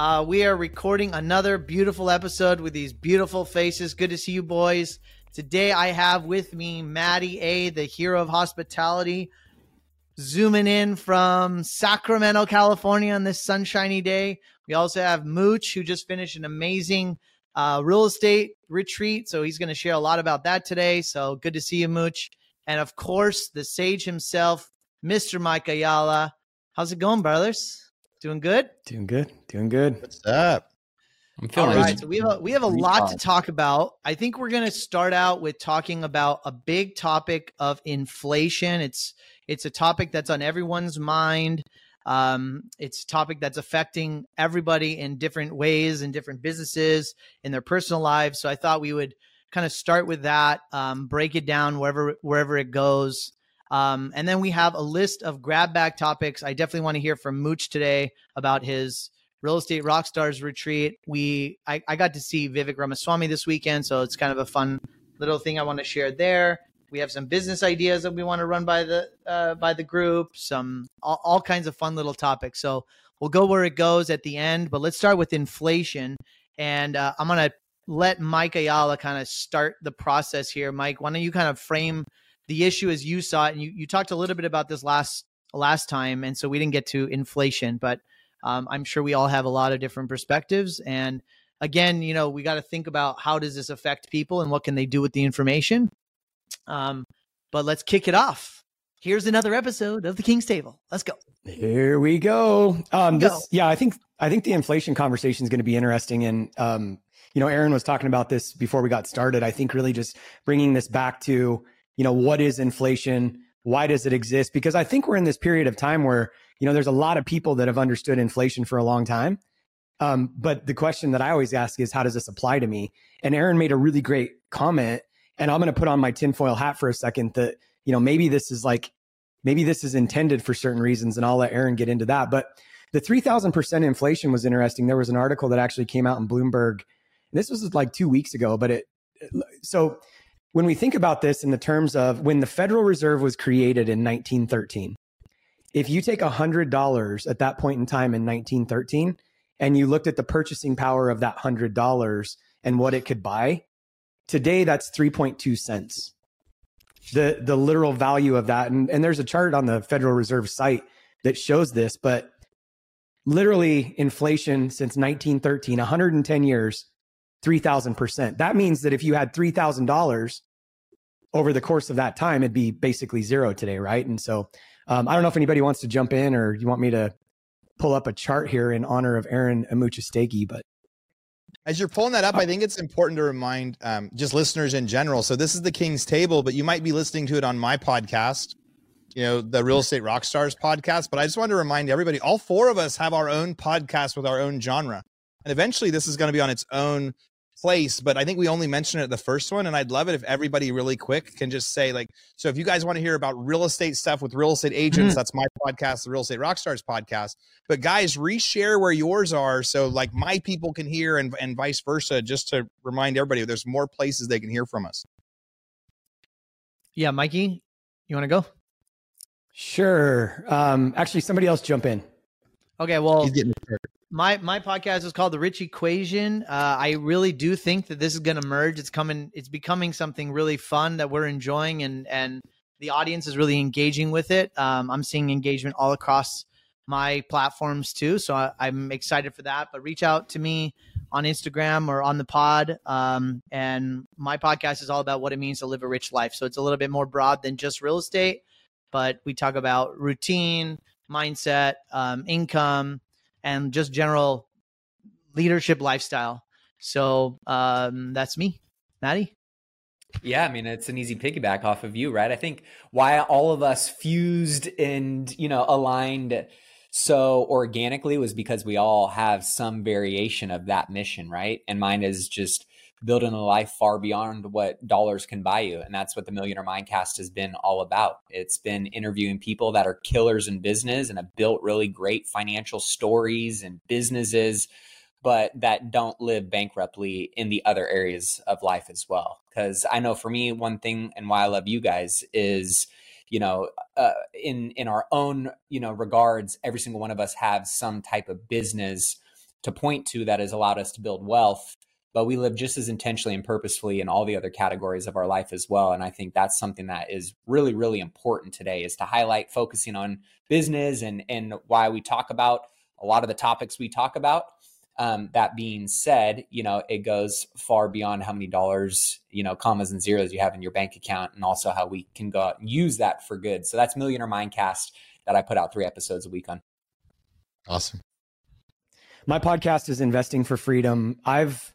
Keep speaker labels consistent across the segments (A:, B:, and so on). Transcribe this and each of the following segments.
A: Uh, we are recording another beautiful episode with these beautiful faces. Good to see you, boys. Today, I have with me Maddie A, the hero of hospitality, zooming in from Sacramento, California on this sunshiny day. We also have Mooch, who just finished an amazing uh, real estate retreat. So he's going to share a lot about that today. So good to see you, Mooch. And of course, the sage himself, Mr. Mike Ayala. How's it going, brothers? Doing good?
B: Doing good. Doing good.
C: What's up?
A: I'm feeling All right, so we have a, we have a lot to talk about. I think we're going to start out with talking about a big topic of inflation. It's it's a topic that's on everyone's mind. Um, it's a topic that's affecting everybody in different ways in different businesses in their personal lives. So I thought we would kind of start with that, um, break it down wherever wherever it goes. Um, and then we have a list of grab bag topics. I definitely want to hear from Mooch today about his real estate rock stars retreat. We I, I got to see Vivek Ramaswamy this weekend, so it's kind of a fun little thing I want to share there. We have some business ideas that we want to run by the uh, by the group. Some all, all kinds of fun little topics. So we'll go where it goes at the end. But let's start with inflation, and uh, I'm gonna let Mike Ayala kind of start the process here. Mike, why don't you kind of frame the issue as you saw it? And you, you talked a little bit about this last last time, and so we didn't get to inflation, but um, I'm sure we all have a lot of different perspectives. And again, you know, we got to think about how does this affect people and what can they do with the information. Um, but let's kick it off. Here's another episode of the King's Table. Let's go.
B: Here we go. Um, this, go. yeah, I think I think the inflation conversation is going to be interesting, and um, you know, Aaron was talking about this before we got started. I think really just bringing this back to you know what is inflation, why does it exist? Because I think we're in this period of time where you know there's a lot of people that have understood inflation for a long time, um, but the question that I always ask is how does this apply to me? And Aaron made a really great comment and I'm going to put on my tinfoil hat for a second that, you know, maybe this is like, maybe this is intended for certain reasons. And I'll let Aaron get into that. But the 3000% inflation was interesting. There was an article that actually came out in Bloomberg. this was like two weeks ago, but it, so when we think about this in the terms of when the Federal Reserve was created in 1913, if you take $100 at that point in time in 1913 and you looked at the purchasing power of that $100 and what it could buy, Today, that's 3.2 cents. The, the literal value of that. And, and there's a chart on the Federal Reserve site that shows this, but literally inflation since 1913, 110 years, 3000%. That means that if you had $3,000 over the course of that time, it'd be basically zero today, right? And so um, I don't know if anybody wants to jump in or you want me to pull up a chart here in honor of Aaron Amuchastegui, but
C: as you're pulling that up, I think it's important to remind um, just listeners in general. So this is the King's Table, but you might be listening to it on my podcast, you know, the Real Estate Rockstars podcast. But I just wanted to remind everybody, all four of us have our own podcast with our own genre, and eventually this is going to be on its own place, but I think we only mentioned it the first one. And I'd love it if everybody really quick can just say, like, so if you guys want to hear about real estate stuff with real estate agents, mm-hmm. that's my podcast, the Real Estate Rockstars podcast. But guys, reshare where yours are so like my people can hear and, and vice versa, just to remind everybody there's more places they can hear from us.
A: Yeah, Mikey, you want to go?
B: Sure. Um, actually, somebody else jump in.
A: Okay, well, my my podcast is called the Rich Equation. Uh, I really do think that this is going to merge. It's coming. It's becoming something really fun that we're enjoying, and and the audience is really engaging with it. Um, I'm seeing engagement all across my platforms too, so I, am excited for that. But reach out to me on Instagram or on the pod. Um, and my podcast is all about what it means to live a rich life. So it's a little bit more broad than just real estate, but we talk about routine, mindset, um, income and just general leadership lifestyle. So um, that's me, Maddie.
D: Yeah, I mean it's an easy piggyback off of you, right? I think why all of us fused and you know aligned so organically was because we all have some variation of that mission, right? And mine is just building a life far beyond what dollars can buy you. And that's what the Millionaire Mindcast has been all about. It's been interviewing people that are killers in business and have built really great financial stories and businesses, but that don't live bankruptly in the other areas of life as well. Because I know for me, one thing and why I love you guys is you know uh, in in our own you know regards every single one of us have some type of business to point to that has allowed us to build wealth but we live just as intentionally and purposefully in all the other categories of our life as well. And i think that's something that is really really important today is to highlight focusing on business and and why we talk about a lot of the topics we talk about. Um, that being said you know it goes far beyond how many dollars you know commas and zeros you have in your bank account and also how we can go out and use that for good. So that's millionaire mindcast that i put out three episodes a week on.
C: Awesome.
B: My podcast is investing for freedom. I've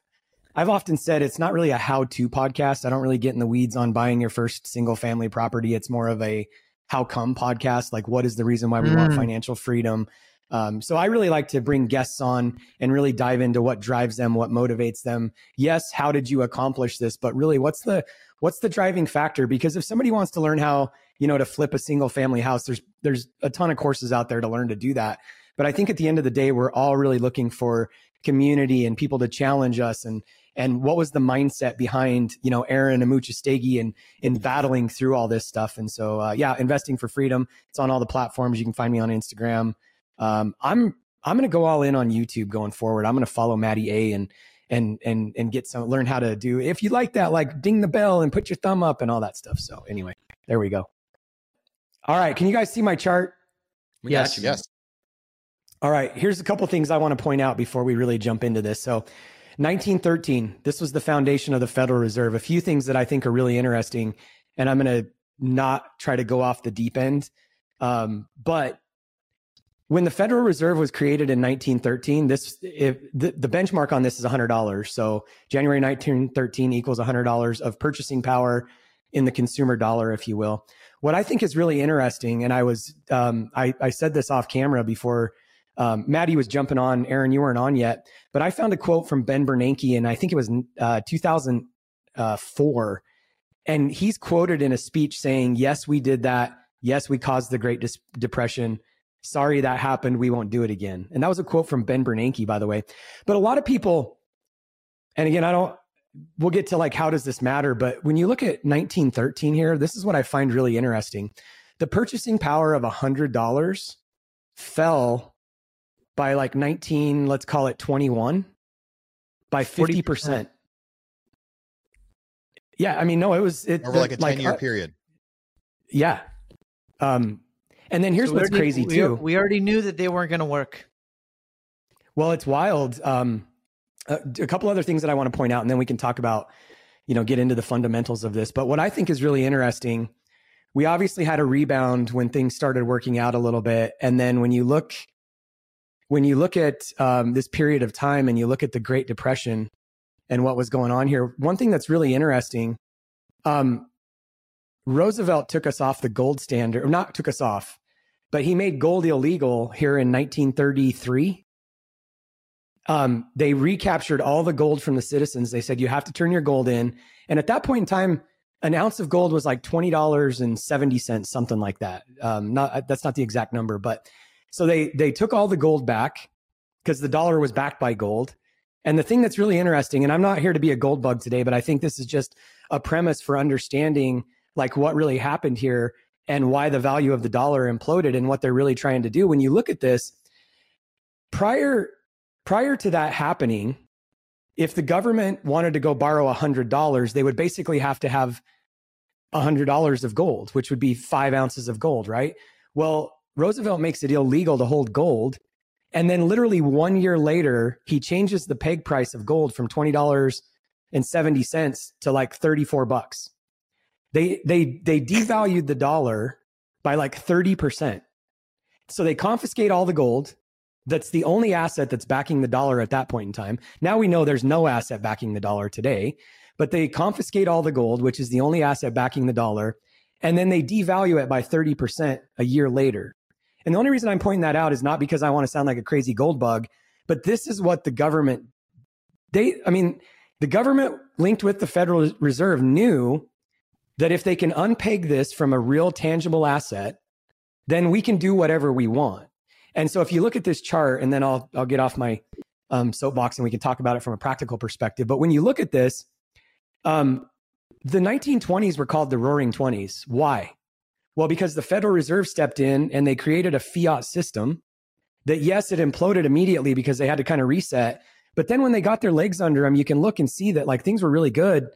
B: I've often said it's not really a how to podcast. I don't really get in the weeds on buying your first single family property. It's more of a how come podcast. Like, what is the reason why we mm. want financial freedom? Um, so I really like to bring guests on and really dive into what drives them, what motivates them. Yes, how did you accomplish this? But really, what's the what's the driving factor? Because if somebody wants to learn how you know to flip a single family house, there's there's a ton of courses out there to learn to do that. But I think at the end of the day, we're all really looking for community and people to challenge us and and what was the mindset behind you know Aaron Amuchastegui and in battling through all this stuff. And so uh, yeah, investing for freedom. It's on all the platforms. You can find me on Instagram. Um, I'm I'm going to go all in on YouTube going forward. I'm going to follow Maddie A and and and and get some learn how to do. If you like that, like ding the bell and put your thumb up and all that stuff. So anyway, there we go. All right, can you guys see my chart?
C: We yes. Yes.
B: All right, here's a couple things I want to point out before we really jump into this. So 1913, this was the foundation of the Federal Reserve. A few things that I think are really interesting, and I'm going to not try to go off the deep end. Um, but when the Federal Reserve was created in 1913, this if, the, the benchmark on this is $100. So January 1913 equals $100 of purchasing power in the consumer dollar, if you will. What I think is really interesting, and I was um, I, I said this off camera before um, Maddie was jumping on. Aaron, you weren't on yet, but I found a quote from Ben Bernanke, and I think it was uh, 2004. And he's quoted in a speech saying, Yes, we did that. Yes, we caused the Great Dis- Depression. Sorry that happened. We won't do it again. And that was a quote from Ben Bernanke, by the way. But a lot of people, and again, I don't, we'll get to like, how does this matter? But when you look at 1913 here, this is what I find really interesting. The purchasing power of $100 fell by like 19, let's call it 21, by 50%. 40%. Yeah, I mean, no, it was it,
C: over like a 10 year uh, period.
B: Yeah. Um, and then here's so what's crazy
A: we,
B: too.
A: We already knew that they weren't going to work.
B: Well, it's wild. Um, a, a couple other things that I want to point out, and then we can talk about, you know, get into the fundamentals of this. But what I think is really interesting, we obviously had a rebound when things started working out a little bit, and then when you look when you look at um, this period of time and you look at the Great Depression and what was going on here, one thing that's really interesting, um, Roosevelt took us off the gold standard, or not took us off, but he made gold illegal here in 1933. Um, they recaptured all the gold from the citizens. They said you have to turn your gold in, and at that point in time, an ounce of gold was like twenty dollars and seventy cents, something like that. Um, not that's not the exact number, but so they they took all the gold back because the dollar was backed by gold. And the thing that's really interesting, and I'm not here to be a gold bug today, but I think this is just a premise for understanding like what really happened here and why the value of the dollar imploded and what they're really trying to do. When you look at this, prior prior to that happening, if the government wanted to go borrow $100, they would basically have to have $100 of gold, which would be five ounces of gold, right? Well, Roosevelt makes it illegal to hold gold. And then literally one year later, he changes the peg price of gold from $20.70 to like 34 bucks. They, they, they devalued the dollar by like 30%. So they confiscate all the gold. That's the only asset that's backing the dollar at that point in time. Now we know there's no asset backing the dollar today. but they confiscate all the gold, which is the only asset backing the dollar, and then they devalue it by 30% a year later. And the only reason I'm pointing that out is not because I want to sound like a crazy gold bug, but this is what the government they I mean, the government linked with the Federal Reserve knew that if they can unpeg this from a real tangible asset, then we can do whatever we want. And so if you look at this chart, and then I'll I'll get off my um, soapbox and we can talk about it from a practical perspective. But when you look at this, um, the 1920s were called the Roaring Twenties. Why? Well, because the Federal Reserve stepped in and they created a fiat system that, yes, it imploded immediately because they had to kind of reset. But then when they got their legs under them, you can look and see that like things were really good.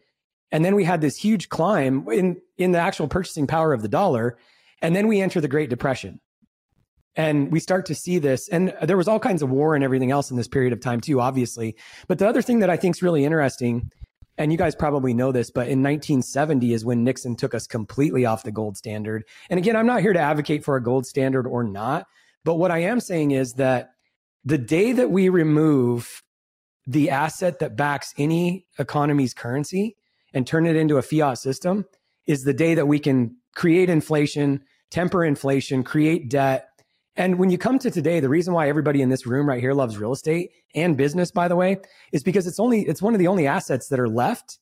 B: And then we had this huge climb in, in the actual purchasing power of the dollar. And then we enter the Great Depression. And we start to see this. And there was all kinds of war and everything else in this period of time, too, obviously. But the other thing that I think is really interesting and you guys probably know this, but in 1970 is when Nixon took us completely off the gold standard. And again, I'm not here to advocate for a gold standard or not, but what I am saying is that the day that we remove the asset that backs any economy's currency and turn it into a fiat system is the day that we can create inflation, temper inflation, create debt, and when you come to today, the reason why everybody in this room right here loves real estate and business, by the way, is because it's only it's one of the only assets that are left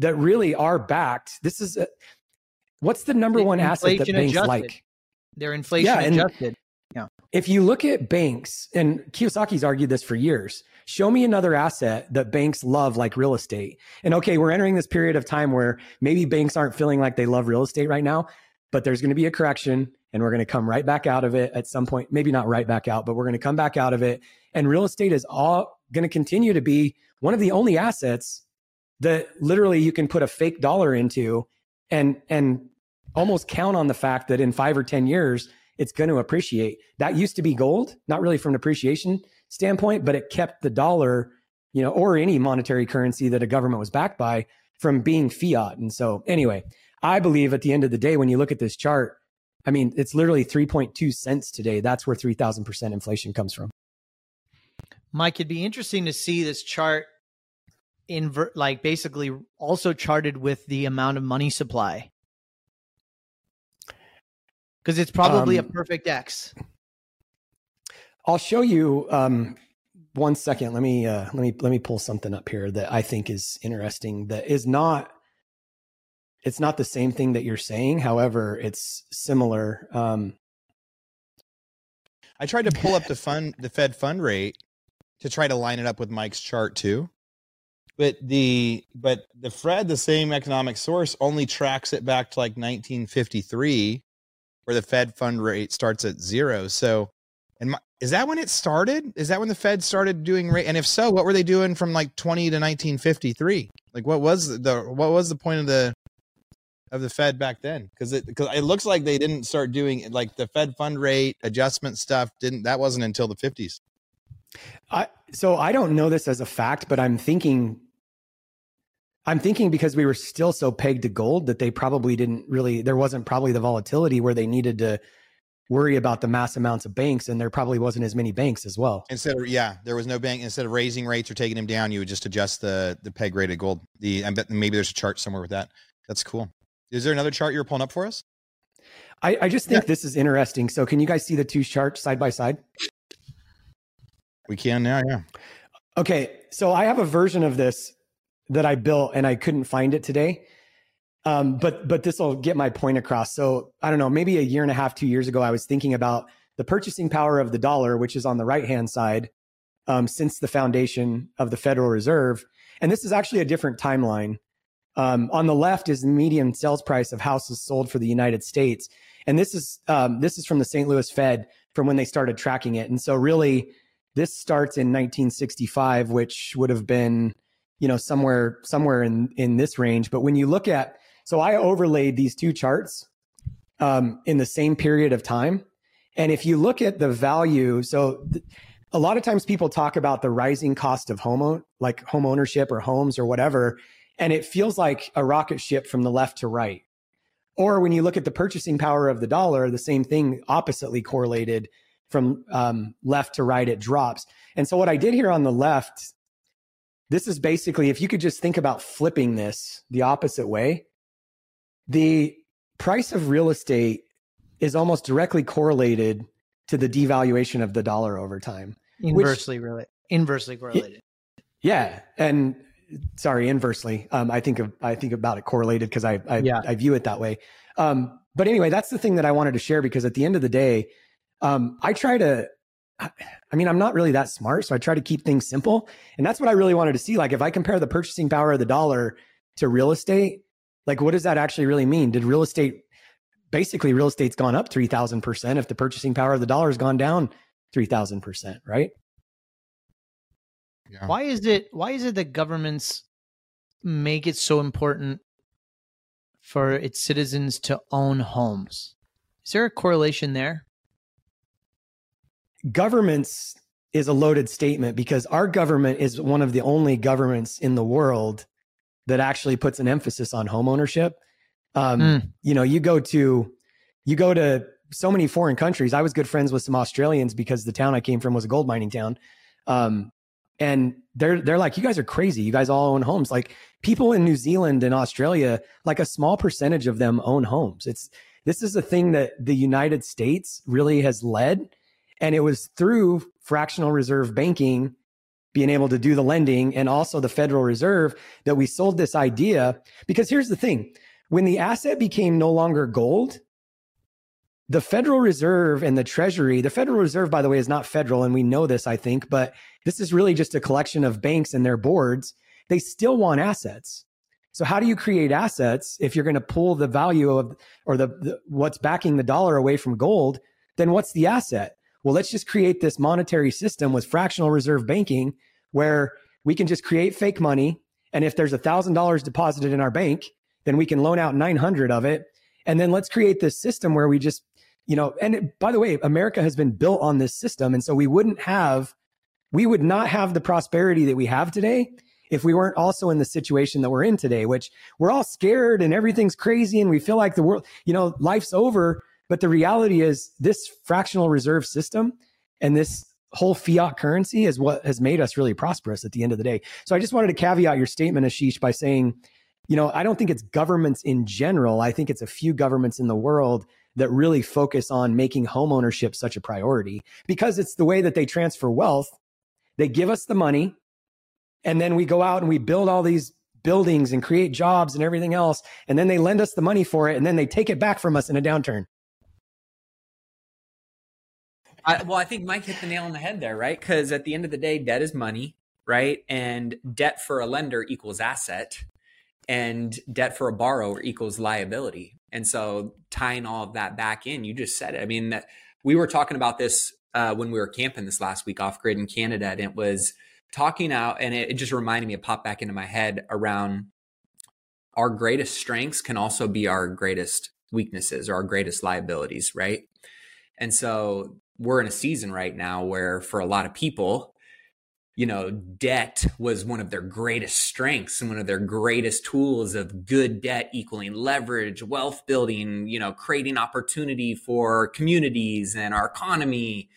B: that really are backed. This is a, what's the number one asset that banks adjusted. like?
A: They're inflation yeah, adjusted.
B: Yeah. If you look at banks, and Kiyosaki's argued this for years, show me another asset that banks love like real estate. And okay, we're entering this period of time where maybe banks aren't feeling like they love real estate right now, but there's going to be a correction and we're going to come right back out of it at some point. Maybe not right back out, but we're going to come back out of it. And real estate is all going to continue to be one of the only assets that literally you can put a fake dollar into and and almost count on the fact that in 5 or 10 years it's going to appreciate. That used to be gold, not really from an appreciation standpoint, but it kept the dollar, you know, or any monetary currency that a government was backed by from being fiat. And so anyway, I believe at the end of the day, when you look at this chart, I mean, it's literally 3.2 cents today. That's where 3,000% inflation comes from.
A: Mike, it'd be interesting to see this chart invert, like basically also charted with the amount of money supply. Because it's probably um, a perfect X.
B: I'll show you um, one second. Let me uh, let me let me pull something up here that I think is interesting. That is not it's not the same thing that you're saying. However, it's similar. Um,
C: I tried to pull up the fund, the Fed fund rate to try to line it up with Mike's chart too. But the but the Fed, the same economic source, only tracks it back to like 1953, where the Fed fund rate starts at zero. So, and my, is that when it started? Is that when the Fed started doing rate? And if so, what were they doing from like 20 to 1953? Like, what was the what was the point of the of the Fed back then because it because it looks like they didn't start doing like the Fed fund rate adjustment stuff didn't that wasn't until the 50s.
B: I so I don't know this as a fact, but I'm thinking I'm thinking because we were still so pegged to gold that they probably didn't really there wasn't probably the volatility where they needed to worry about the mass amounts of banks and there probably wasn't as many banks as well.
C: Instead of yeah, there was no bank instead of raising rates or taking them down, you would just adjust the the peg rate of gold. The I bet maybe there's a chart somewhere with that. That's cool. Is there another chart you're pulling up for us?
B: I, I just think yeah. this is interesting. So, can you guys see the two charts side by side?
C: We can now, yeah.
B: Okay, so I have a version of this that I built and I couldn't find it today. Um, but but this will get my point across. So I don't know, maybe a year and a half, two years ago, I was thinking about the purchasing power of the dollar, which is on the right hand side, um, since the foundation of the Federal Reserve. And this is actually a different timeline. Um, on the left is the median sales price of houses sold for the United States, and this is um, this is from the St. Louis Fed from when they started tracking it. And so, really, this starts in 1965, which would have been, you know, somewhere somewhere in in this range. But when you look at, so I overlaid these two charts um, in the same period of time, and if you look at the value, so. Th- a lot of times people talk about the rising cost of home like home ownership or homes or whatever and it feels like a rocket ship from the left to right. Or when you look at the purchasing power of the dollar, the same thing oppositely correlated from um, left to right, it drops. And so what I did here on the left, this is basically if you could just think about flipping this the opposite way, the price of real estate is almost directly correlated to the devaluation of the dollar over time.
A: Inversely related. Inversely correlated.
B: Yeah, and sorry, inversely. Um, I think of I think about it correlated because I I, yeah. I, view it that way. Um, but anyway, that's the thing that I wanted to share because at the end of the day, um, I try to. I mean, I'm not really that smart, so I try to keep things simple, and that's what I really wanted to see. Like, if I compare the purchasing power of the dollar to real estate, like, what does that actually really mean? Did real estate basically real estate's gone up 3000% if the purchasing power of the dollar has gone down 3000%, right?
A: Yeah. Why is it why is it that governments make it so important for its citizens to own homes? Is there a correlation there?
B: Governments is a loaded statement because our government is one of the only governments in the world that actually puts an emphasis on home ownership. Um, mm. You know, you go to you go to so many foreign countries. I was good friends with some Australians because the town I came from was a gold mining town. Um, and they're they're like, you guys are crazy. You guys all own homes. Like people in New Zealand and Australia, like a small percentage of them own homes. It's this is a thing that the United States really has led, and it was through fractional reserve banking being able to do the lending and also the Federal Reserve that we sold this idea. Because here's the thing when the asset became no longer gold, the Federal Reserve and the Treasury, the Federal Reserve, by the way, is not federal, and we know this, I think, but this is really just a collection of banks and their boards. They still want assets. So how do you create assets if you're going to pull the value of or the, the what's backing the dollar away from gold? Then what's the asset? Well, let's just create this monetary system with fractional reserve banking where we can just create fake money. And if there's a thousand dollars deposited in our bank, then we can loan out 900 of it. And then let's create this system where we just, you know, and it, by the way, America has been built on this system. And so we wouldn't have, we would not have the prosperity that we have today if we weren't also in the situation that we're in today, which we're all scared and everything's crazy and we feel like the world, you know, life's over. But the reality is this fractional reserve system and this whole fiat currency is what has made us really prosperous at the end of the day. So I just wanted to caveat your statement, Ashish, by saying, you know, I don't think it's governments in general. I think it's a few governments in the world that really focus on making homeownership such a priority because it's the way that they transfer wealth. They give us the money and then we go out and we build all these buildings and create jobs and everything else. And then they lend us the money for it and then they take it back from us in a downturn.
D: I, well, I think Mike hit the nail on the head there, right? Because at the end of the day, debt is money, right? And debt for a lender equals asset and debt for a borrower equals liability. And so tying all of that back in, you just said it. I mean, that we were talking about this uh, when we were camping this last week off grid in Canada, and it was talking out, and it, it just reminded me, it popped back into my head around our greatest strengths can also be our greatest weaknesses or our greatest liabilities, right? And so we're in a season right now where for a lot of people, you know, debt was one of their greatest strengths and one of their greatest tools of good debt equaling leverage, wealth building, you know, creating opportunity for communities and our economy.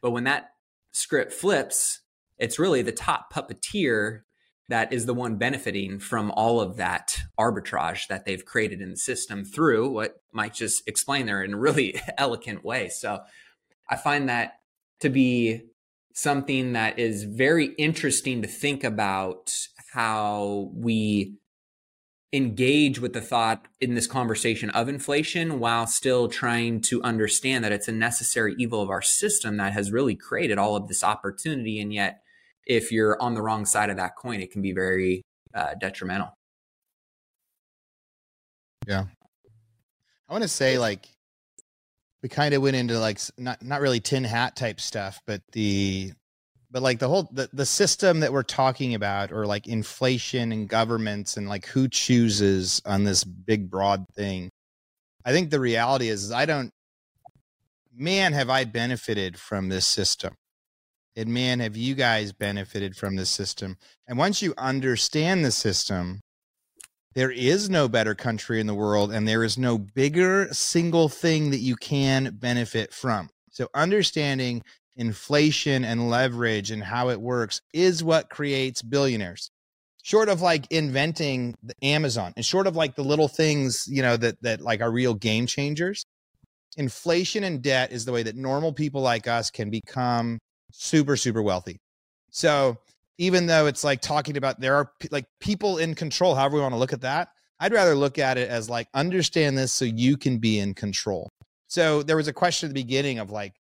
D: But when that script flips, it's really the top puppeteer that is the one benefiting from all of that arbitrage that they've created in the system through what Mike just explained there in a really elegant way. So I find that to be something that is very interesting to think about how we engage with the thought in this conversation of inflation while still trying to understand that it's a necessary evil of our system that has really created all of this opportunity. And yet if you're on the wrong side of that coin it can be very uh, detrimental.
C: Yeah. I want to say like we kind of went into like not not really tin hat type stuff, but the but like the whole the, the system that we're talking about or like inflation and governments and like who chooses on this big broad thing i think the reality is, is i don't man have i benefited from this system. And man have you guys benefited from this system. And once you understand the system there is no better country in the world, and there is no bigger single thing that you can benefit from. So, understanding inflation and leverage and how it works is what creates billionaires. short of like inventing the Amazon and short of like the little things, you know, that that like are real game changers, inflation and debt is the way that normal people like us can become super super wealthy. So, even though it's like talking about there are like people in control, however we want to look at that, I'd rather look at it as like understand this so you can be in control. So there was a question at the beginning of like,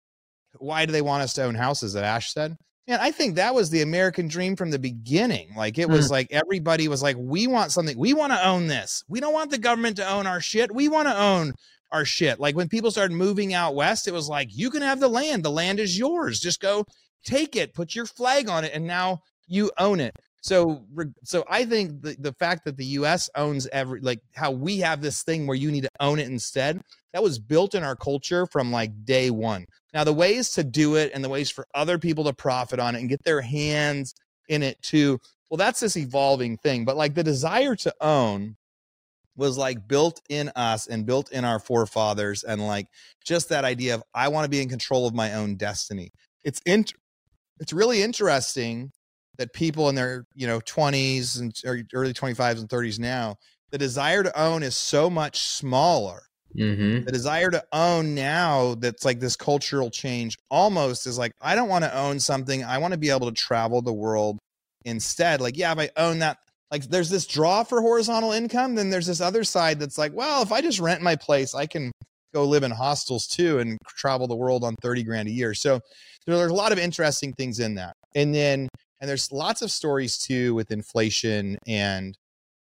C: why do they want us to own houses that Ash said? And I think that was the American dream from the beginning. Like it was mm. like everybody was like, we want something, we want to own this. We don't want the government to own our shit. We want to own our shit. Like when people started moving out west, it was like, you can have the land. The land is yours. Just go take it, put your flag on it, and now you own it. So, so I think the, the fact that the U.S. owns every, like how we have this thing where you need to own it instead, that was built in our culture from like day one. Now, the ways to do it and the ways for other people to profit on it and get their hands in it too, well, that's this evolving thing. But like the desire to own was like built in us and built in our forefathers, and like just that idea of I want to be in control of my own destiny. It's int- it's really interesting that people in their you know 20s and early 25s and 30s now the desire to own is so much smaller. Mm-hmm. the desire to own now that's like this cultural change almost is like i don't want to own something i want to be able to travel the world instead. Like yeah if i own that like there's this draw for horizontal income then there's this other side that's like well if i just rent my place i can go live in hostels too and travel the world on 30 grand a year. So there's a lot of interesting things in that. And then and there's lots of stories too with inflation. And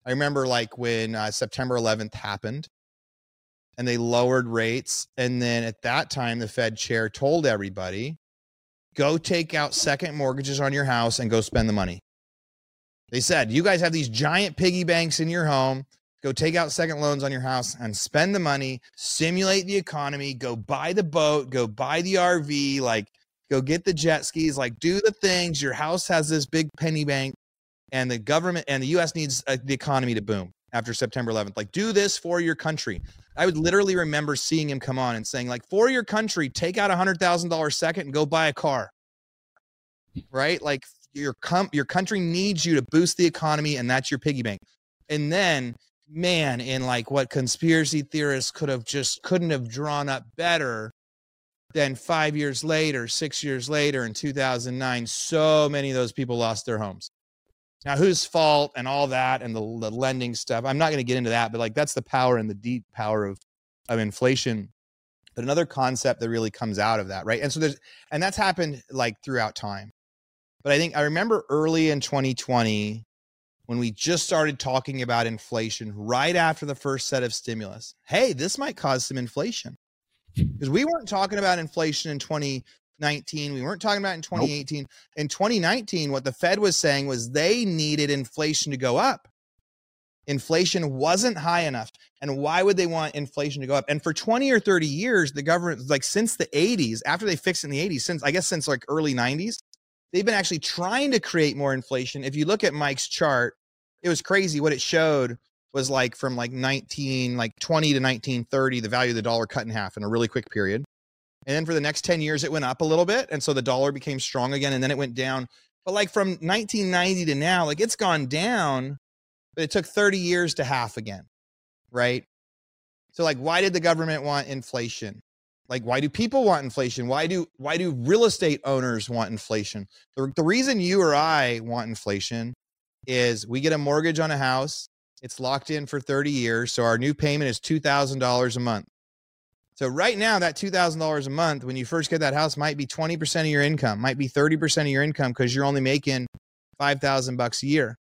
C: I remember like when uh, September 11th happened and they lowered rates. And then at that time, the Fed chair told everybody go take out second mortgages on your house and go spend the money. They said, you guys have these giant piggy banks in your home. Go take out second loans on your house and spend the money, stimulate the economy, go buy the boat, go buy the RV. Like, go get the jet skis, like do the things. Your house has this big penny bank, and the government and the U.S. needs uh, the economy to boom after September 11th. Like, do this for your country. I would literally remember seeing him come on and saying, like, for your country, take out a hundred thousand dollars second and go buy a car. Right? Like your com- your country needs you to boost the economy, and that's your piggy bank. And then, man, in like what conspiracy theorists could have just couldn't have drawn up better then five years later, six years later, in 2009, so many of those people lost their homes. Now, whose fault and all that and the, the lending stuff? I'm not going to get into that, but like that's the power and the deep power of of inflation. But another concept that really comes out of that, right? And so there's and that's happened like throughout time. But I think I remember early in 2020 when we just started talking about inflation right after the first set of stimulus. Hey, this might cause some inflation because we weren't talking about inflation in 2019 we weren't talking about in 2018 nope. in 2019 what the fed was saying was they needed inflation to go up. Inflation wasn't high enough and why would they want inflation to go up? And for 20 or 30 years the government like since the 80s after they fixed in the 80s since i guess since like early 90s they've been actually trying to create more inflation. If you look at mike's chart it was crazy what it showed was like from like 19 like 20 to 1930 the value of the dollar cut in half in a really quick period. And then for the next 10 years it went up a little bit and so the dollar became strong again and then it went down. But like from 1990 to now like it's gone down but it took 30 years to half again right? So like why did the government want inflation? Like why do people want inflation? Why do why do real estate owners want inflation? The, the reason you or i want inflation is we get a mortgage on a house it's locked in for 30 years. So our new payment is $2,000 a month. So right now, that $2,000 a month, when you first get that house, might be 20% of your income, might be 30% of your income because you're only making 5,000 bucks a year.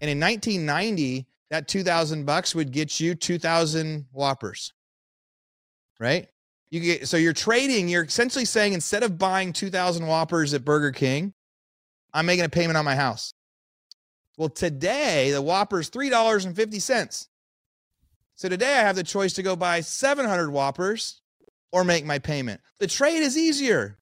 C: And in 1990, that 2,000 bucks would get you 2,000 whoppers. Right? You get so you're trading, you're essentially saying instead of buying 2,000 whoppers at Burger King, I'm making a payment on my house. Well, today the Whopper's $3.50. So today I have the choice to go buy 700 Whoppers or make my payment. The trade is easier.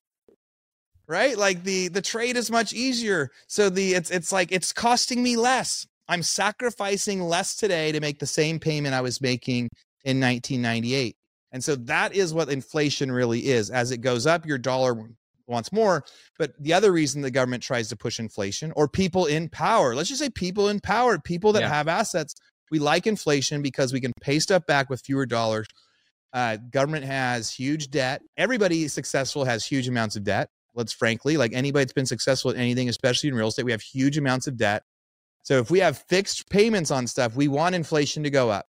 C: Right? Like the the trade is much easier. So the it's it's like it's costing me less. I'm sacrificing less today to make the same payment I was making in 1998. And so that is what inflation really is. As it goes up, your dollar wants more. But the other reason the government tries to push inflation or people in power, let's just say people in power, people that yeah. have assets, we like inflation because we can pay stuff back with fewer dollars. Uh, government has huge debt. Everybody successful has huge amounts of debt. Let's frankly, like anybody that's been successful at anything, especially in real estate, we have huge amounts of debt. So if we have fixed payments on stuff, we want inflation to go up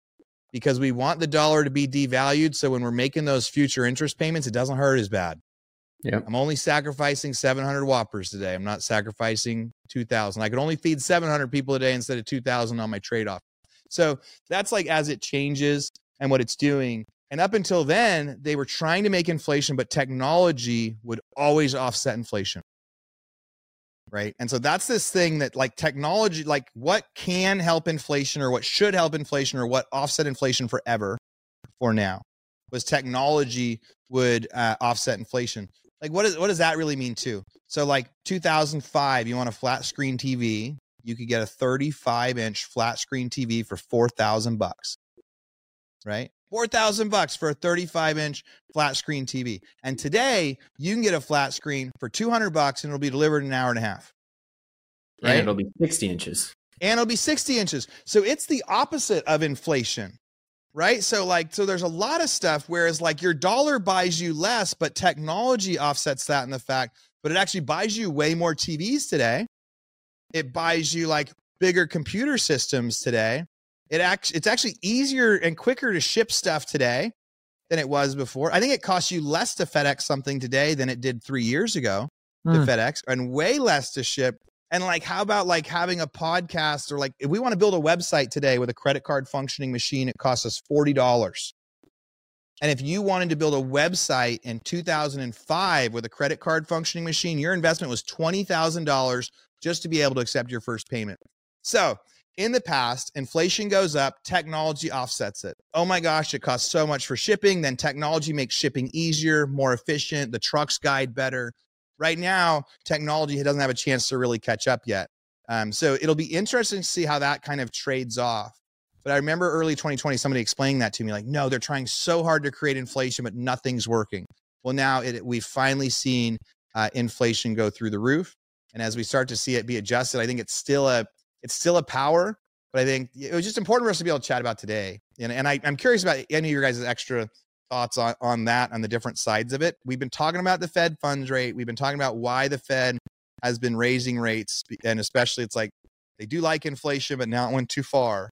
C: because we want the dollar to be devalued. So when we're making those future interest payments, it doesn't hurt as bad.
D: Yeah.
C: I'm only sacrificing 700 whoppers today. I'm not sacrificing 2000. I could only feed 700 people a day instead of 2000 on my trade off. So that's like as it changes and what it's doing. And up until then, they were trying to make inflation, but technology would always offset inflation right and so that's this thing that like technology like what can help inflation or what should help inflation or what offset inflation forever for now was technology would uh, offset inflation like what, is, what does that really mean too so like 2005 you want a flat screen tv you could get a 35 inch flat screen tv for 4000 bucks right 4000 bucks for a 35 inch flat screen TV. And today you can get a flat screen for 200 bucks and it'll be delivered in an hour and a half.
D: Right? And it'll be 60 inches.
C: And it'll be 60 inches. So it's the opposite of inflation. Right? So like so there's a lot of stuff whereas like your dollar buys you less but technology offsets that in the fact but it actually buys you way more TVs today. It buys you like bigger computer systems today it act, it's actually easier and quicker to ship stuff today than it was before. I think it costs you less to FedEx something today than it did three years ago mm. to hmm. FedEx, and way less to ship. And like, how about like having a podcast or like if we want to build a website today with a credit card functioning machine, it costs us forty dollars. And if you wanted to build a website in 2005 with a credit card functioning machine, your investment was $20,000 just to be able to accept your first payment. So in the past, inflation goes up, technology offsets it. Oh my gosh, it costs so much for shipping. Then technology makes shipping easier, more efficient. The trucks guide better. Right now, technology doesn't have a chance to really catch up yet. Um, so it'll be interesting to see how that kind of trades off. But I remember early 2020, somebody explaining that to me like, no, they're trying so hard to create inflation, but nothing's working. Well, now it, we've finally seen uh, inflation go through the roof. And as we start to see it be adjusted, I think it's still a it's still a power, but I think it was just important for us to be able to chat about today. And, and I, I'm curious about any of your guys' extra thoughts on, on that, on the different sides of it. We've been talking about the Fed funds rate. We've been talking about why the Fed has been raising rates. And especially, it's like they do like inflation, but now it went too far.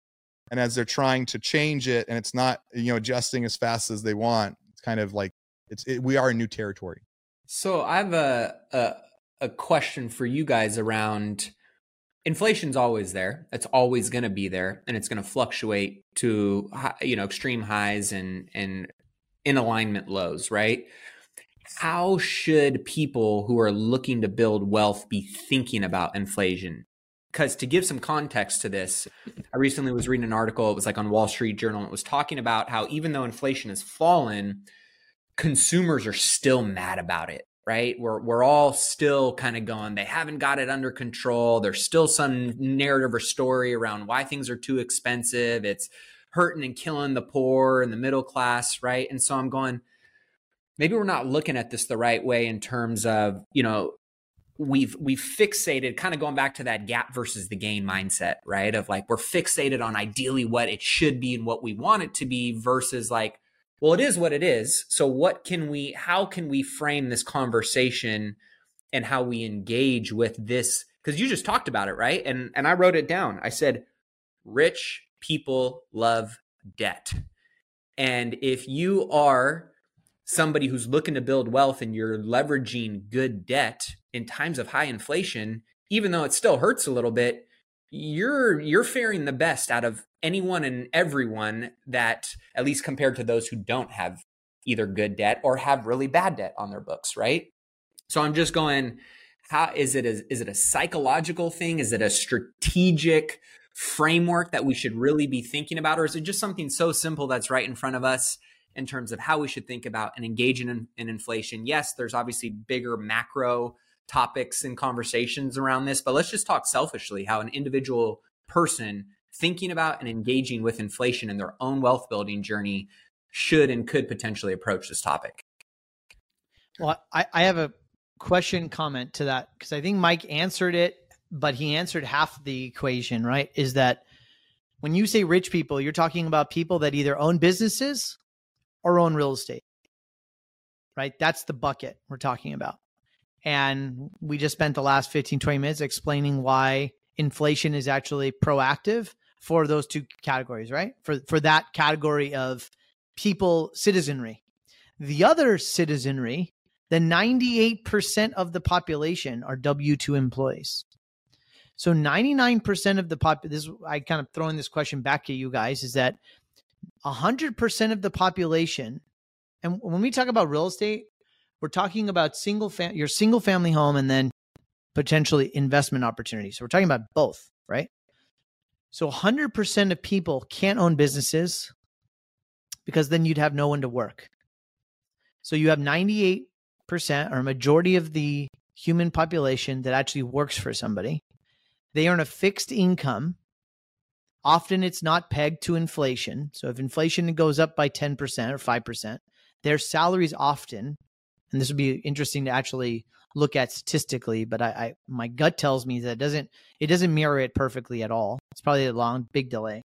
C: And as they're trying to change it and it's not, you know, adjusting as fast as they want, it's kind of like it's, it, we are in new territory.
D: So I have a, a, a question for you guys around inflation's always there. It's always going to be there, and it's going to fluctuate to you know extreme highs and and in alignment lows, right? How should people who are looking to build wealth be thinking about inflation? Because to give some context to this, I recently was reading an article. It was like on Wall Street Journal. It was talking about how even though inflation has fallen, consumers are still mad about it right? We're we're all still kind of going, they haven't got it under control. There's still some narrative or story around why things are too expensive. It's hurting and killing the poor and the middle class, right? And so I'm going, maybe we're not looking at this the right way in terms of, you know, we've we've fixated kind of going back to that gap versus the gain mindset, right? Of like we're fixated on ideally what it should be and what we want it to be versus like well, it is what it is. So what can we how can we frame this conversation and how we engage with this cuz you just talked about it, right? And and I wrote it down. I said rich people love debt. And if you are somebody who's looking to build wealth and you're leveraging good debt in times of high inflation, even though it still hurts a little bit, you're you're faring the best out of anyone and everyone that at least compared to those who don't have either good debt or have really bad debt on their books right so i'm just going how is it a, is it a psychological thing is it a strategic framework that we should really be thinking about or is it just something so simple that's right in front of us in terms of how we should think about and engage in, in inflation yes there's obviously bigger macro topics and conversations around this but let's just talk selfishly how an individual person thinking about and engaging with inflation in their own wealth building journey should and could potentially approach this topic?
A: Well, I, I have a question comment to that because I think Mike answered it, but he answered half the equation, right? Is that when you say rich people, you're talking about people that either own businesses or own real estate, right? That's the bucket we're talking about. And we just spent the last 15, 20 minutes explaining why inflation is actually proactive for those two categories, right? For for that category of people citizenry. The other citizenry, the 98% of the population are W2 employees. So 99% of the pop this I kind of throwing this question back at you guys is that 100% of the population and when we talk about real estate, we're talking about single fam- your single family home and then potentially investment opportunities. So we're talking about both, right? So 100% of people can't own businesses because then you'd have no one to work. So you have 98% or a majority of the human population that actually works for somebody. They earn a fixed income. Often it's not pegged to inflation. So if inflation goes up by 10% or 5%, their salaries often and this would be interesting to actually look at statistically, but I, I my gut tells me that it doesn't it doesn't mirror it perfectly at all. It's probably a long big delay.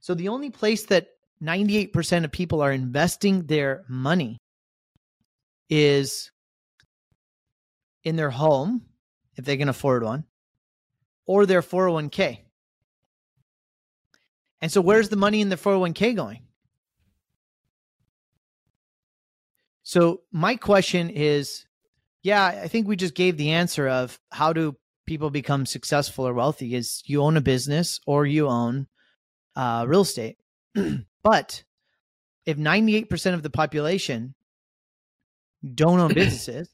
A: So the only place that 98% of people are investing their money is in their home if they can afford one or their 401k. And so where's the money in the 401k going? So my question is, yeah, I think we just gave the answer of how do people become successful or wealthy is you own a business or you own uh, real estate. but if 98% of the population don't own businesses,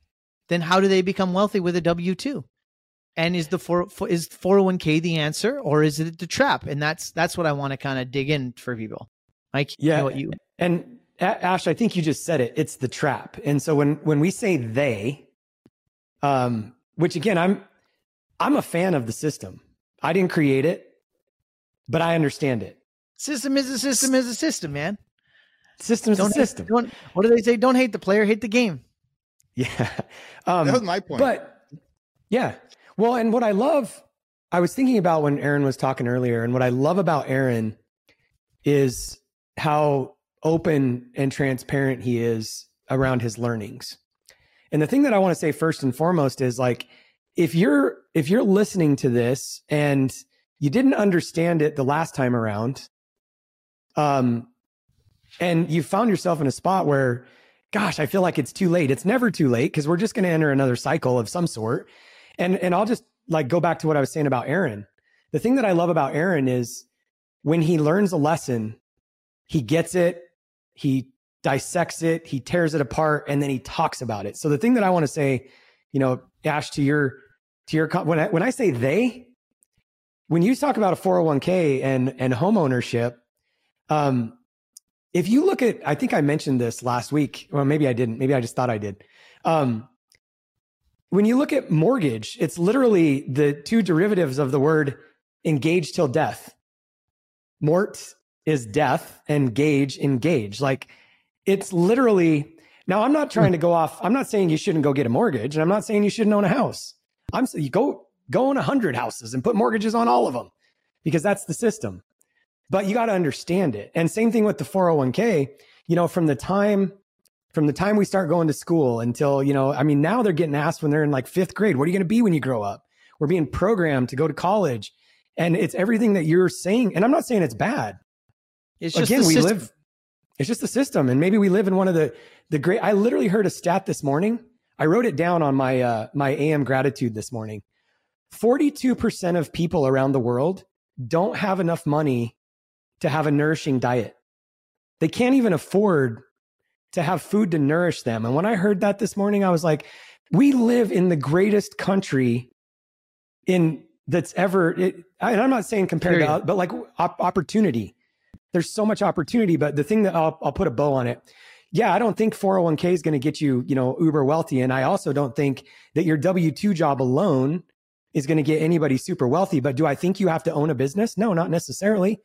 A: then how do they become wealthy with a W 2? And is the four, is 401k the answer or is it the trap? And that's that's what I want to kind of dig in for people. Mike,
B: yeah,
A: you know what you
B: and Ash, I think you just said it. It's the trap. And so when when we say they, um, which again, I'm I'm a fan of the system. I didn't create it, but I understand it.
A: System is a system is a system, man.
B: System is a system.
A: Hate, what do they say? Don't hate the player, hate the game.
B: Yeah.
C: Um, that was my point.
B: But yeah. Well, and what I love, I was thinking about when Aaron was talking earlier, and what I love about Aaron is how open and transparent he is around his learnings. And the thing that I want to say first and foremost is like if you're if you're listening to this and you didn't understand it the last time around um and you found yourself in a spot where gosh, I feel like it's too late. It's never too late because we're just going to enter another cycle of some sort. And and I'll just like go back to what I was saying about Aaron. The thing that I love about Aaron is when he learns a lesson, he gets it he dissects it, he tears it apart, and then he talks about it. So the thing that I want to say, you know, Ash, to your to your when I when I say they, when you talk about a 401k and and home ownership, um, if you look at, I think I mentioned this last week, or maybe I didn't, maybe I just thought I did. Um, when you look at mortgage, it's literally the two derivatives of the word engage till death. Mort is death and gauge engage. Like it's literally now I'm not trying to go off. I'm not saying you shouldn't go get a mortgage and I'm not saying you shouldn't own a house. I'm saying you go go own a hundred houses and put mortgages on all of them because that's the system. But you got to understand it. And same thing with the 401k, you know, from the time from the time we start going to school until, you know, I mean, now they're getting asked when they're in like fifth grade, what are you going to be when you grow up? We're being programmed to go to college. And it's everything that you're saying. And I'm not saying it's bad. It's just again, we system. live. It's just the system, and maybe we live in one of the the great. I literally heard a stat this morning. I wrote it down on my uh, my AM gratitude this morning. Forty two percent of people around the world don't have enough money to have a nourishing diet. They can't even afford to have food to nourish them. And when I heard that this morning, I was like, we live in the greatest country in that's ever. It, and I'm not saying compared Period. to, but like op- opportunity there's so much opportunity. But the thing that I'll, I'll put a bow on it. Yeah, I don't think 401k is going to get you, you know, uber wealthy. And I also don't think that your W 2 job alone is going to get anybody super wealthy. But do I think you have to own a business? No, not necessarily.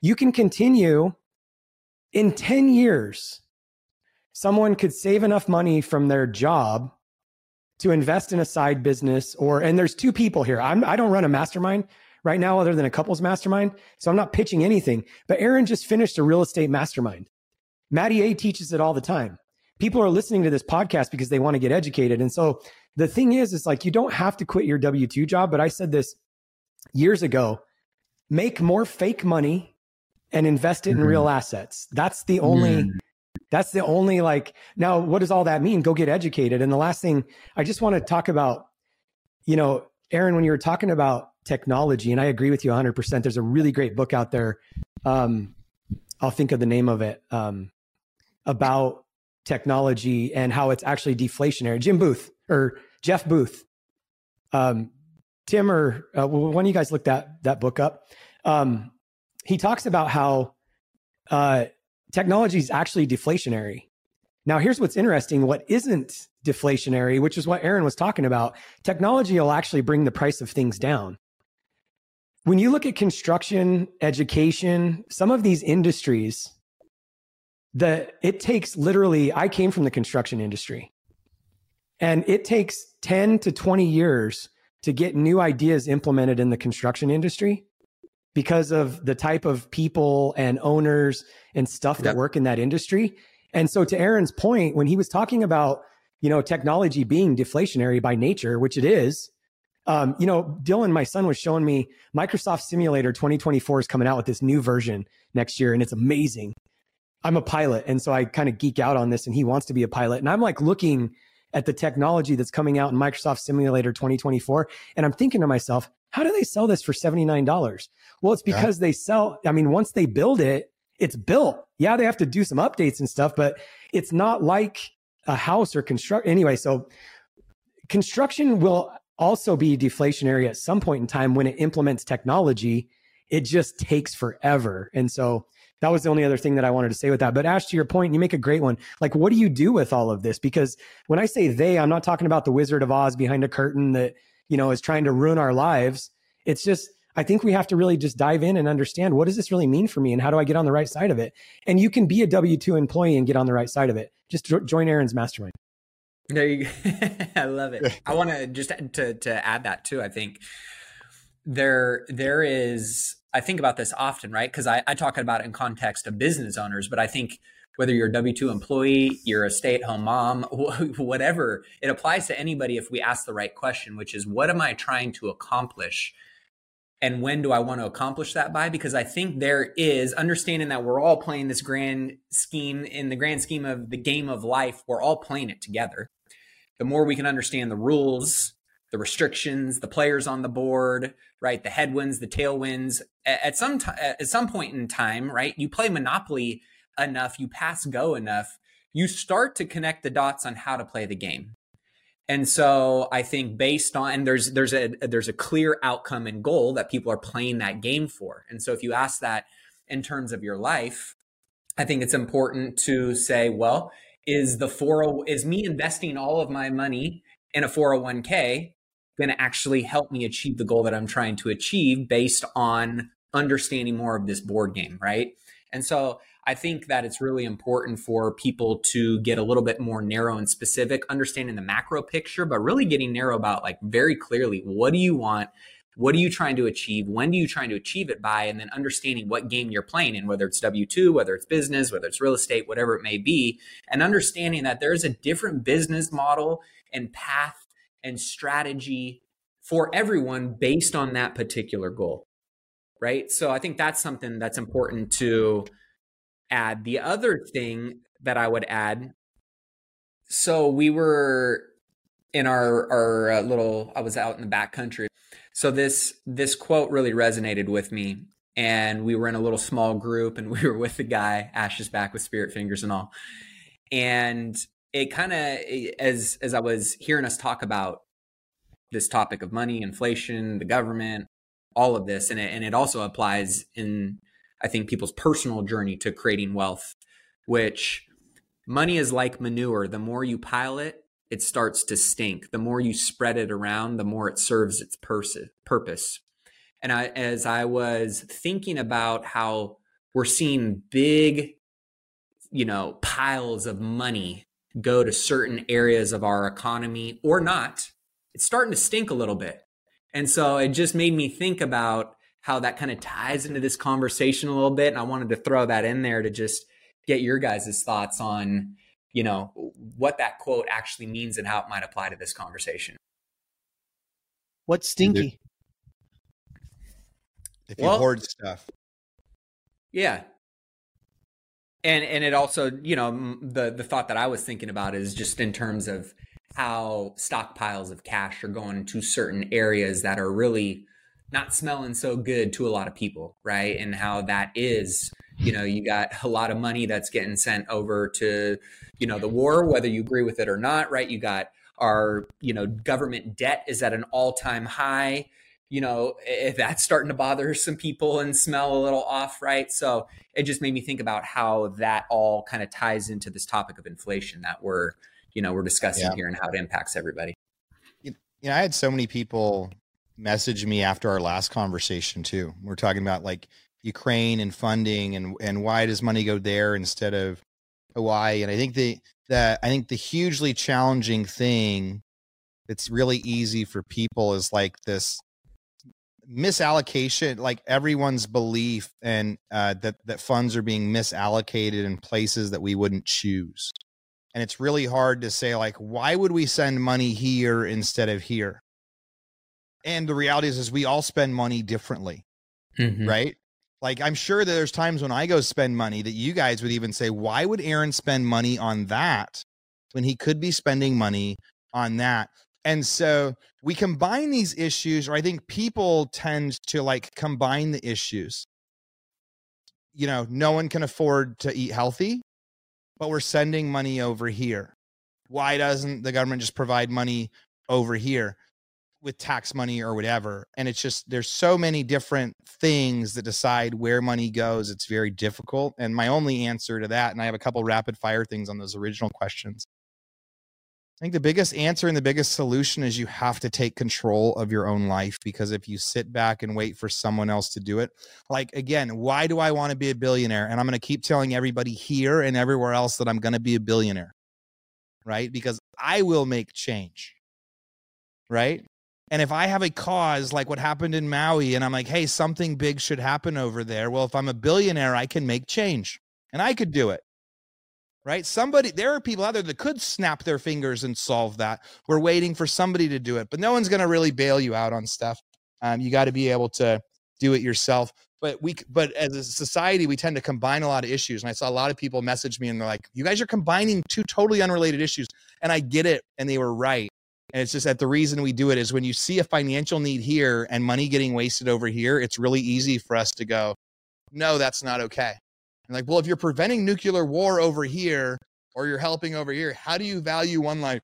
B: You can continue in 10 years. Someone could save enough money from their job to invest in a side business or and there's two people here. I'm I don't run a mastermind right now other than a couples mastermind, so I'm not pitching anything. But Aaron just finished a real estate mastermind. Matty A teaches it all the time. People are listening to this podcast because they want to get educated. And so the thing is, is like you don't have to quit your W 2 job. But I said this years ago make more fake money and invest it in mm-hmm. real assets. That's the only. Mm. That's the only like now what does all that mean? Go get educated. And the last thing I just want to talk about, you know, Aaron, when you were talking about technology, and I agree with you 100%. There's a really great book out there. Um, I'll think of the name of it um, about technology and how it's actually deflationary. Jim Booth or Jeff Booth. Um, Tim or uh, one of you guys looked that that book up. Um, he talks about how uh, technology is actually deflationary. Now, here's what's interesting: what isn't deflationary, which is what Aaron was talking about. Technology will actually bring the price of things down. When you look at construction, education, some of these industries, the it takes literally. I came from the construction industry. And it takes 10 to 20 years to get new ideas implemented in the construction industry because of the type of people and owners and stuff that work in that industry. And so to Aaron's point, when he was talking about, you know, technology being deflationary by nature, which it is, um, you know, Dylan, my son was showing me Microsoft Simulator 2024 is coming out with this new version next year, and it's amazing. I'm a pilot, and so I kind of geek out on this, and he wants to be a pilot. And I'm like looking at the technology that's coming out in Microsoft Simulator 2024. And I'm thinking to myself, how do they sell this for $79? Well, it's because yeah. they sell, I mean, once they build it, it's built. Yeah, they have to do some updates and stuff, but it's not like a house or construct. Anyway, so construction will also be deflationary at some point in time when it implements technology. It just takes forever. And so that was the only other thing that I wanted to say with that. But Ash, to your point, you make a great one. Like, what do you do with all of this? Because when I say they, I'm not talking about the Wizard of Oz behind a curtain that, you know, is trying to ruin our lives. It's just, I think we have to really just dive in and understand what does this really mean for me and how do I get on the right side of it? And you can be a W 2 employee and get on the right side of it. Just join Aaron's mastermind.
D: There you go. I love it. I want to just to to add that too. I think there there is I think about this often, right? Because I, I talk about it in context of business owners, but I think whether you're a W 2 employee, you're a stay at home mom, whatever, it applies to anybody if we ask the right question, which is what am I trying to accomplish? And when do I want to accomplish that by? Because I think there is understanding that we're all playing this grand scheme in the grand scheme of the game of life, we're all playing it together. The more we can understand the rules, the restrictions, the players on the board, right? The headwinds, the tailwinds. At some t- at some point in time, right? You play Monopoly enough, you pass go enough, you start to connect the dots on how to play the game. And so I think based on and there's there's a there's a clear outcome and goal that people are playing that game for. And so if you ask that in terms of your life, I think it's important to say, well, is the 40 is me investing all of my money in a 401k going to actually help me achieve the goal that I'm trying to achieve based on understanding more of this board game, right? And so I think that it's really important for people to get a little bit more narrow and specific, understanding the macro picture, but really getting narrow about like very clearly what do you want? What are you trying to achieve? When do you trying to achieve it by? And then understanding what game you're playing in, whether it's W 2, whether it's business, whether it's real estate, whatever it may be, and understanding that there's a different business model and path and strategy for everyone based on that particular goal. Right. So I think that's something that's important to add. The other thing that I would add so we were in our our uh, little I was out in the back country. So this this quote really resonated with me and we were in a little small group and we were with the guy Ash's back with spirit fingers and all. And it kind of as as I was hearing us talk about this topic of money, inflation, the government, all of this, and it, and it also applies in I think people's personal journey to creating wealth, which money is like manure. The more you pile it, it starts to stink. The more you spread it around, the more it serves its pers- purpose. And I, as I was thinking about how we're seeing big, you know, piles of money go to certain areas of our economy or not, it's starting to stink a little bit. And so it just made me think about how that kind of ties into this conversation a little bit. And I wanted to throw that in there to just get your guys' thoughts on, you know, what that quote actually means and how it might apply to this conversation.
A: What's stinky?
C: If you well, hoard stuff.
D: Yeah. And and it also, you know, the the thought that I was thinking about is just in terms of how stockpiles of cash are going to certain areas that are really not smelling so good to a lot of people, right? And how that is, you know, you got a lot of money that's getting sent over to, you know, the war, whether you agree with it or not, right? You got our, you know, government debt is at an all time high. You know, if that's starting to bother some people and smell a little off, right? So it just made me think about how that all kind of ties into this topic of inflation that we're, you know we're discussing yeah. here and how it impacts everybody
C: you know i had so many people message me after our last conversation too. We're talking about like ukraine and funding and and why does money go there instead of hawaii? And i think the that i think the hugely challenging thing that's really easy for people is like this misallocation like everyone's belief and uh, that that funds are being misallocated in places that we wouldn't choose. And it's really hard to say like why would we send money here instead of here and the reality is is we all spend money differently mm-hmm. right like i'm sure that there's times when i go spend money that you guys would even say why would aaron spend money on that when he could be spending money on that and so we combine these issues or i think people tend to like combine the issues you know no one can afford to eat healthy but we're sending money over here. Why doesn't the government just provide money over here with tax money or whatever? And it's just, there's so many different things that decide where money goes. It's very difficult. And my only answer to that, and I have a couple rapid fire things on those original questions, I think the biggest answer and the biggest solution is you have to take control of your own life because if you sit back and wait for someone else to do it, like again, why do I want to be a billionaire? And I'm going to keep telling everybody here and everywhere else that I'm going to be a billionaire, right? Because I will make change, right? And if I have a cause like what happened in Maui and I'm like, hey, something big should happen over there, well, if I'm a billionaire, I can make change and I could do it right? Somebody, there are people out there that could snap their fingers and solve that. We're waiting for somebody to do it, but no one's going to really bail you out on stuff. Um, you got to be able to do it yourself. But we, but as a society, we tend to combine a lot of issues. And I saw a lot of people message me and they're like, "You guys are combining two totally unrelated issues," and I get it, and they were right. And it's just that the reason we do it is when you see a financial need here and money getting wasted over here, it's really easy for us to go, "No, that's not okay." And like, well, if you're preventing nuclear war over here or you're helping over here, how do you value one life,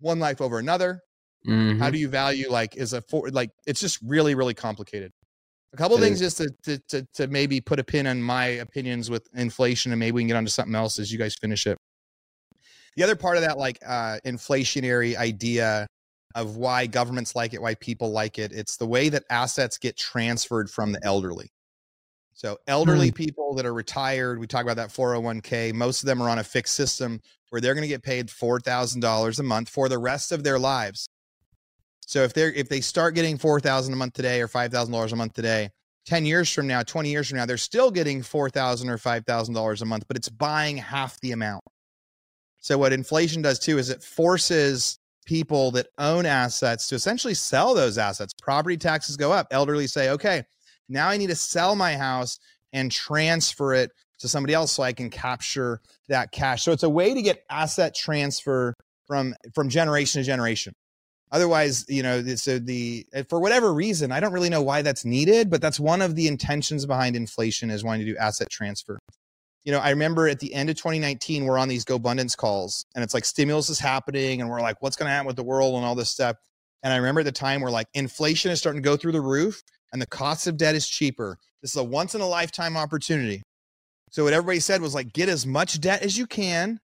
C: one life over another? Mm-hmm. How do you value like is a for like it's just really really complicated. A couple things just to, to, to to maybe put a pin on my opinions with inflation, and maybe we can get onto something else as you guys finish it. The other part of that like uh, inflationary idea of why governments like it, why people like it, it's the way that assets get transferred from the elderly. So elderly mm. people that are retired, we talk about that 401k. Most of them are on a fixed system where they're going to get paid $4,000 a month for the rest of their lives. So if they're if they start getting 4,000 a month today or $5,000 a month today, 10 years from now, 20 years from now, they're still getting 4,000 or $5,000 a month, but it's buying half the amount. So what inflation does too is it forces people that own assets to essentially sell those assets. Property taxes go up. Elderly say, "Okay, now I need to sell my house and transfer it to somebody else so I can capture that cash. So it's a way to get asset transfer from from generation to generation. Otherwise, you know, so the for whatever reason, I don't really know why that's needed, but that's one of the intentions behind inflation is wanting to do asset transfer. You know, I remember at the end of 2019, we're on these GoBundance calls, and it's like stimulus is happening, and we're like, what's going to happen with the world and all this stuff. And I remember at the time, we're like, inflation is starting to go through the roof, and the cost of debt is cheaper. This is a once in a lifetime opportunity. So what everybody said was like get as much debt as you can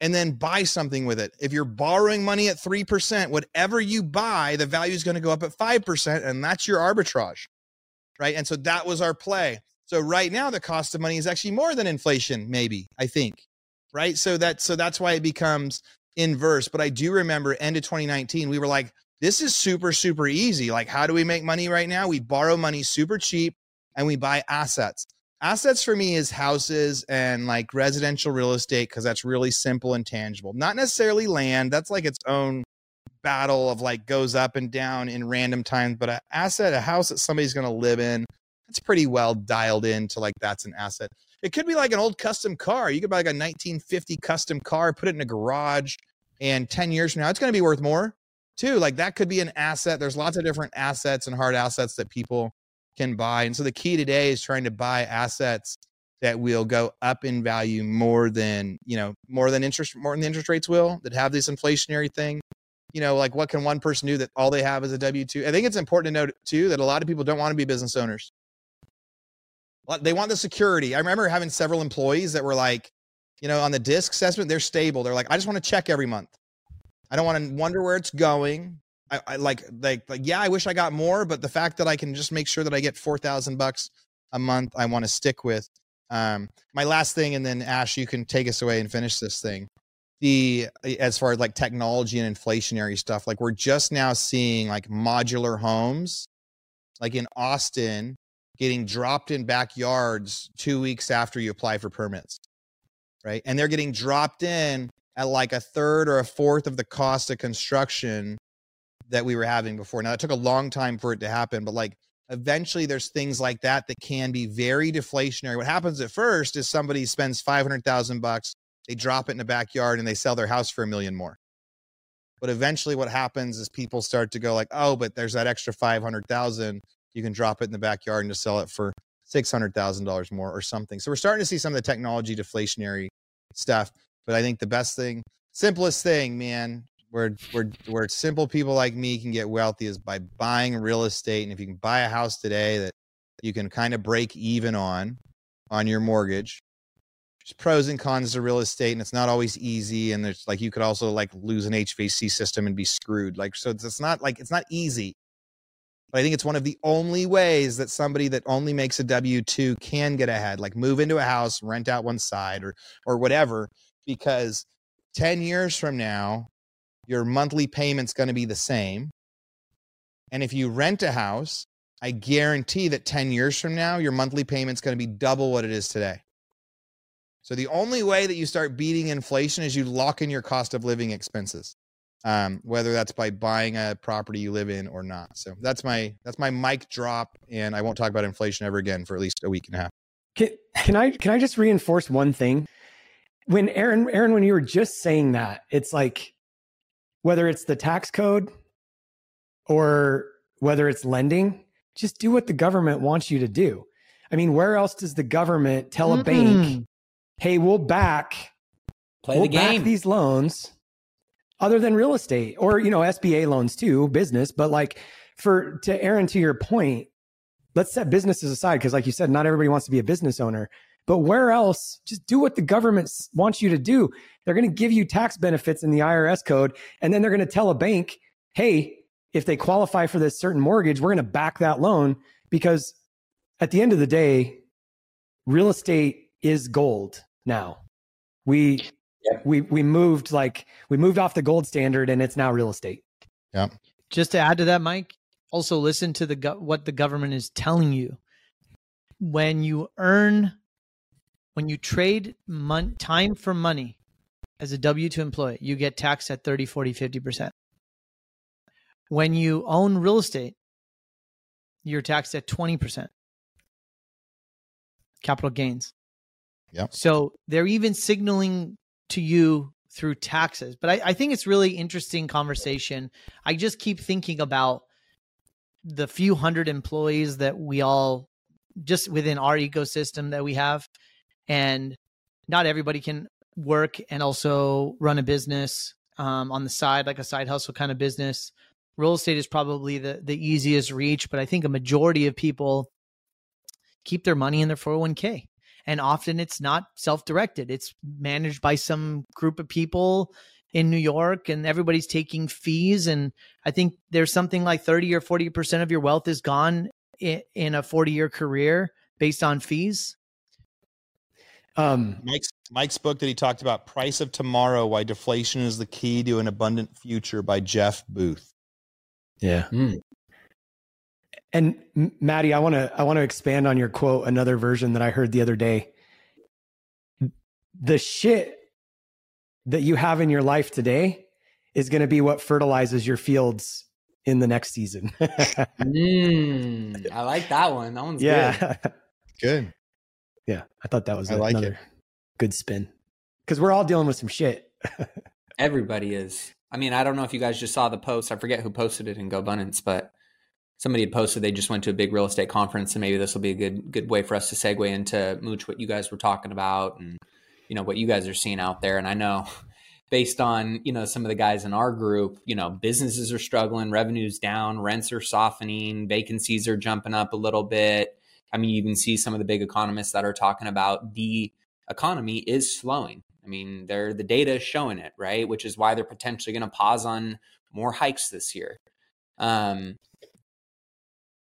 C: and then buy something with it. If you're borrowing money at 3%, whatever you buy, the value is going to go up at 5% and that's your arbitrage. Right? And so that was our play. So right now the cost of money is actually more than inflation maybe, I think. right? So that so that's why it becomes inverse. But I do remember end of 2019, we were like, this is super, super easy. Like, how do we make money right now? We borrow money super cheap and we buy assets. Assets for me is houses and like residential real estate because that's really simple and tangible. Not necessarily land. That's like its own battle of like goes up and down in random times. But an asset, a house that somebody's going to live in, it's pretty well dialed in to like that's an asset. It could be like an old custom car. You could buy like a 1950 custom car, put it in a garage, and 10 years from now, it's going to be worth more too. Like that could be an asset. There's lots of different assets and hard assets that people can buy. And so the key today is trying to buy assets that will go up in value more than, you know, more than interest, more than the interest rates will that have this inflationary thing. You know, like what can one person do that all they have is a W 2? I think it's important to note too that a lot of people don't want to be business owners. They want the security. I remember having several employees that were like, you know, on the disc assessment, they're stable. They're like, I just want to check every month. I don't want to wonder where it's going. I, I like, like, like, yeah, I wish I got more, but the fact that I can just make sure that I get 4,000 bucks a month, I want to stick with. Um, my last thing, and then Ash, you can take us away and finish this thing. The, as far as like technology and inflationary stuff, like we're just now seeing like modular homes, like in Austin, getting dropped in backyards two weeks after you apply for permits, right? And they're getting dropped in at like a third or a fourth of the cost of construction that we were having before. Now, it took a long time for it to happen, but like eventually there's things like that that can be very deflationary. What happens at first is somebody spends 500,000 bucks, they drop it in the backyard and they sell their house for a million more. But eventually what happens is people start to go like, "Oh, but there's that extra 500,000 you can drop it in the backyard and just sell it for $600,000 more or something. So we're starting to see some of the technology deflationary stuff. But I think the best thing, simplest thing, man, where where where simple people like me can get wealthy is by buying real estate. And if you can buy a house today that you can kind of break even on on your mortgage, there's pros and cons to real estate, and it's not always easy. And there's like you could also like lose an HVAC system and be screwed. Like so, it's not like it's not easy. But I think it's one of the only ways that somebody that only makes a W two can get ahead, like move into a house, rent out one side, or or whatever. Because ten years from now, your monthly payment's going to be the same. And if you rent a house, I guarantee that 10 years from now, your monthly payment's going to be double what it is today. So the only way that you start beating inflation is you lock in your cost of living expenses um, whether that's by buying a property you live in or not. So that's my that's my mic drop, and I won't talk about inflation ever again for at least a week and a half.
B: Can, can I can I just reinforce one thing? When Aaron Aaron, when you were just saying that, it's like whether it's the tax code or whether it's lending, just do what the government wants you to do. I mean, where else does the government tell a mm-hmm. bank, "Hey, we'll back
D: play
B: we'll
D: the game,
B: these loans." Other than real estate or you know SBA loans too, business. But like for to Aaron, to your point, let's set businesses aside because, like you said, not everybody wants to be a business owner. But where else? Just do what the government wants you to do. They're going to give you tax benefits in the IRS code, and then they're going to tell a bank, "Hey, if they qualify for this certain mortgage, we're going to back that loan." Because at the end of the day, real estate is gold now. We we we moved like we moved off the gold standard and it's now real estate.
C: Yeah.
A: Just to add to that, Mike, also listen to the go- what the government is telling you. When you earn, when you trade mon- time for money as a W 2 employee, you get taxed at 30, 40, 50%. When you own real estate, you're taxed at 20%. Capital gains.
C: Yeah.
A: So they're even signaling to you through taxes. But I, I think it's really interesting conversation. I just keep thinking about the few hundred employees that we all just within our ecosystem that we have. And not everybody can work and also run a business um, on the side, like a side hustle kind of business. Real estate is probably the, the easiest reach, but I think a majority of people keep their money in their 401k and often it's not self-directed it's managed by some group of people in New York and everybody's taking fees and I think there's something like 30 or 40% of your wealth is gone in, in a 40 year career based on fees
C: Um, Mike's Mike's book that he talked about, Price of Tomorrow: Why Deflation is the Key to an Abundant Future by Jeff Booth.
B: Yeah. Mm. And Matty, I want to I want to expand on your quote. Another version that I heard the other day. The shit that you have in your life today is going to be what fertilizes your fields in the next season.
D: mm, I like that one. That one's yeah.
C: good. Good.
B: Yeah, I thought that was I like another it. good spin because we're all dealing with some shit.
D: Everybody is. I mean, I don't know if you guys just saw the post. I forget who posted it in GoBundance, but somebody had posted they just went to a big real estate conference, and maybe this will be a good good way for us to segue into Mooch what you guys were talking about and you know what you guys are seeing out there. And I know based on you know some of the guys in our group you know businesses are struggling revenues down rents are softening vacancies are jumping up a little bit. I mean you can see some of the big economists that are talking about the economy is slowing. I mean they're the data is showing it right? Which is why they're potentially going to pause on more hikes this year. Um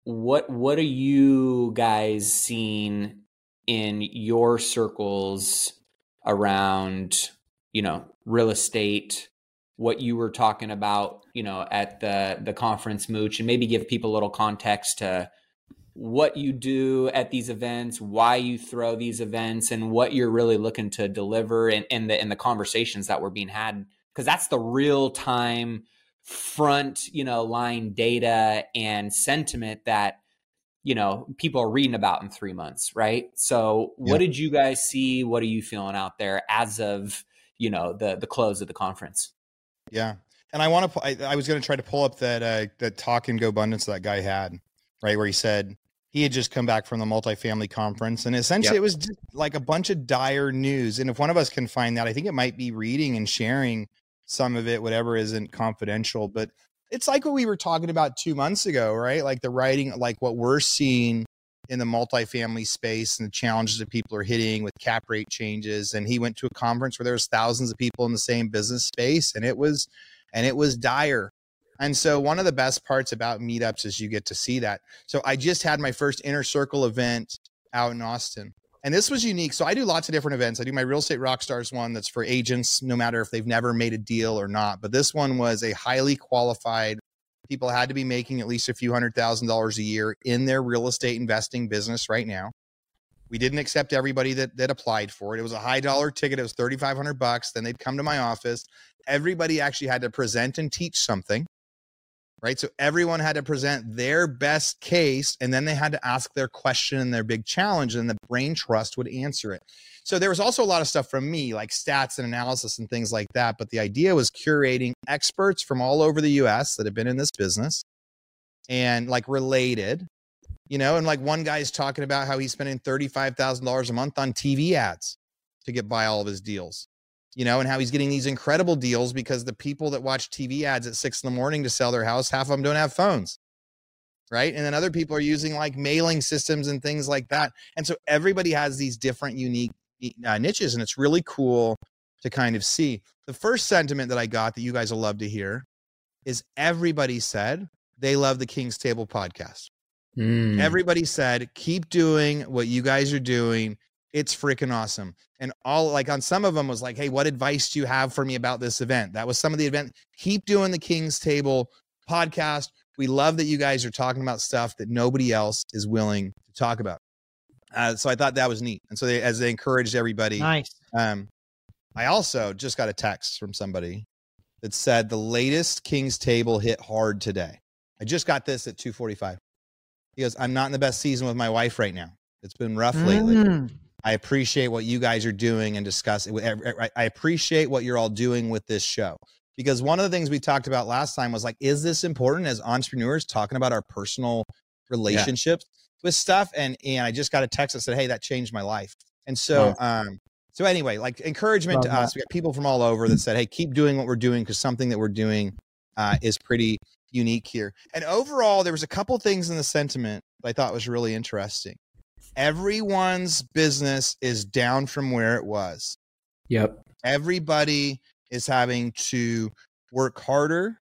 D: what what are you guys seeing in your circles around you know real estate what you were talking about you know at the the conference mooch and maybe give people a little context to what you do at these events why you throw these events and what you're really looking to deliver and, and the and the conversations that were being had? Because that's the real time front you know line data and sentiment that you know people are reading about in three months right so what yeah. did you guys see what are you feeling out there as of you know the the close of the conference.
C: Yeah, and I want to. I, I was going to try to pull up that uh, that talk in GoBundance that guy had, right, where he said he had just come back from the multifamily conference, and essentially yep. it was just like a bunch of dire news. And if one of us can find that, I think it might be reading and sharing some of it, whatever isn't confidential. But it's like what we were talking about two months ago, right? Like the writing, like what we're seeing in the multifamily space and the challenges that people are hitting with cap rate changes. And he went to a conference where there was thousands of people in the same business space, and it was and it was dire. And so one of the best parts about meetups is you get to see that. So I just had my first inner circle event out in Austin. And this was unique. So I do lots of different events. I do my real estate rock stars one that's for agents, no matter if they've never made a deal or not. But this one was a highly qualified people had to be making at least a few hundred thousand dollars a year in their real estate investing business right now. We didn't accept everybody that that applied for it. It was a high dollar ticket. It was 3500 bucks. Then they'd come to my office. Everybody actually had to present and teach something right? So everyone had to present their best case and then they had to ask their question and their big challenge, and the brain trust would answer it. So there was also a lot of stuff from me, like stats and analysis and things like that. But the idea was curating experts from all over the US that have been in this business and like related, you know, and like one guy's talking about how he's spending $35,000 a month on TV ads to get by all of his deals you know, and how he's getting these incredible deals because the people that watch TV ads at six in the morning to sell their house, half of them don't have phones. Right. And then other people are using like mailing systems and things like that. And so everybody has these different unique uh, niches, and it's really cool to kind of see. The first sentiment that I got that you guys will love to hear is everybody said they love the King's Table podcast. Mm. Everybody said, keep doing what you guys are doing it's freaking awesome. And all like on some of them was like, hey, what advice do you have for me about this event? That was some of the event. Keep doing the King's Table podcast. We love that you guys are talking about stuff that nobody else is willing to talk about. Uh, so I thought that was neat. And so they, as they encouraged everybody,
A: nice. Um,
C: I also just got a text from somebody that said the latest King's Table hit hard today. I just got this at 2:45. He goes, "I'm not in the best season with my wife right now. It's been rough lately. I appreciate what you guys are doing and discussing. I appreciate what you're all doing with this show because one of the things we talked about last time was like, is this important as entrepreneurs talking about our personal relationships yeah. with stuff? And and I just got a text that said, hey, that changed my life. And so, um, so anyway, like encouragement Love to that. us. We got people from all over that said, hey, keep doing what we're doing because something that we're doing uh, is pretty unique here. And overall, there was a couple things in the sentiment that I thought was really interesting everyone's business is down from where it was.
B: Yep.
C: Everybody is having to work harder.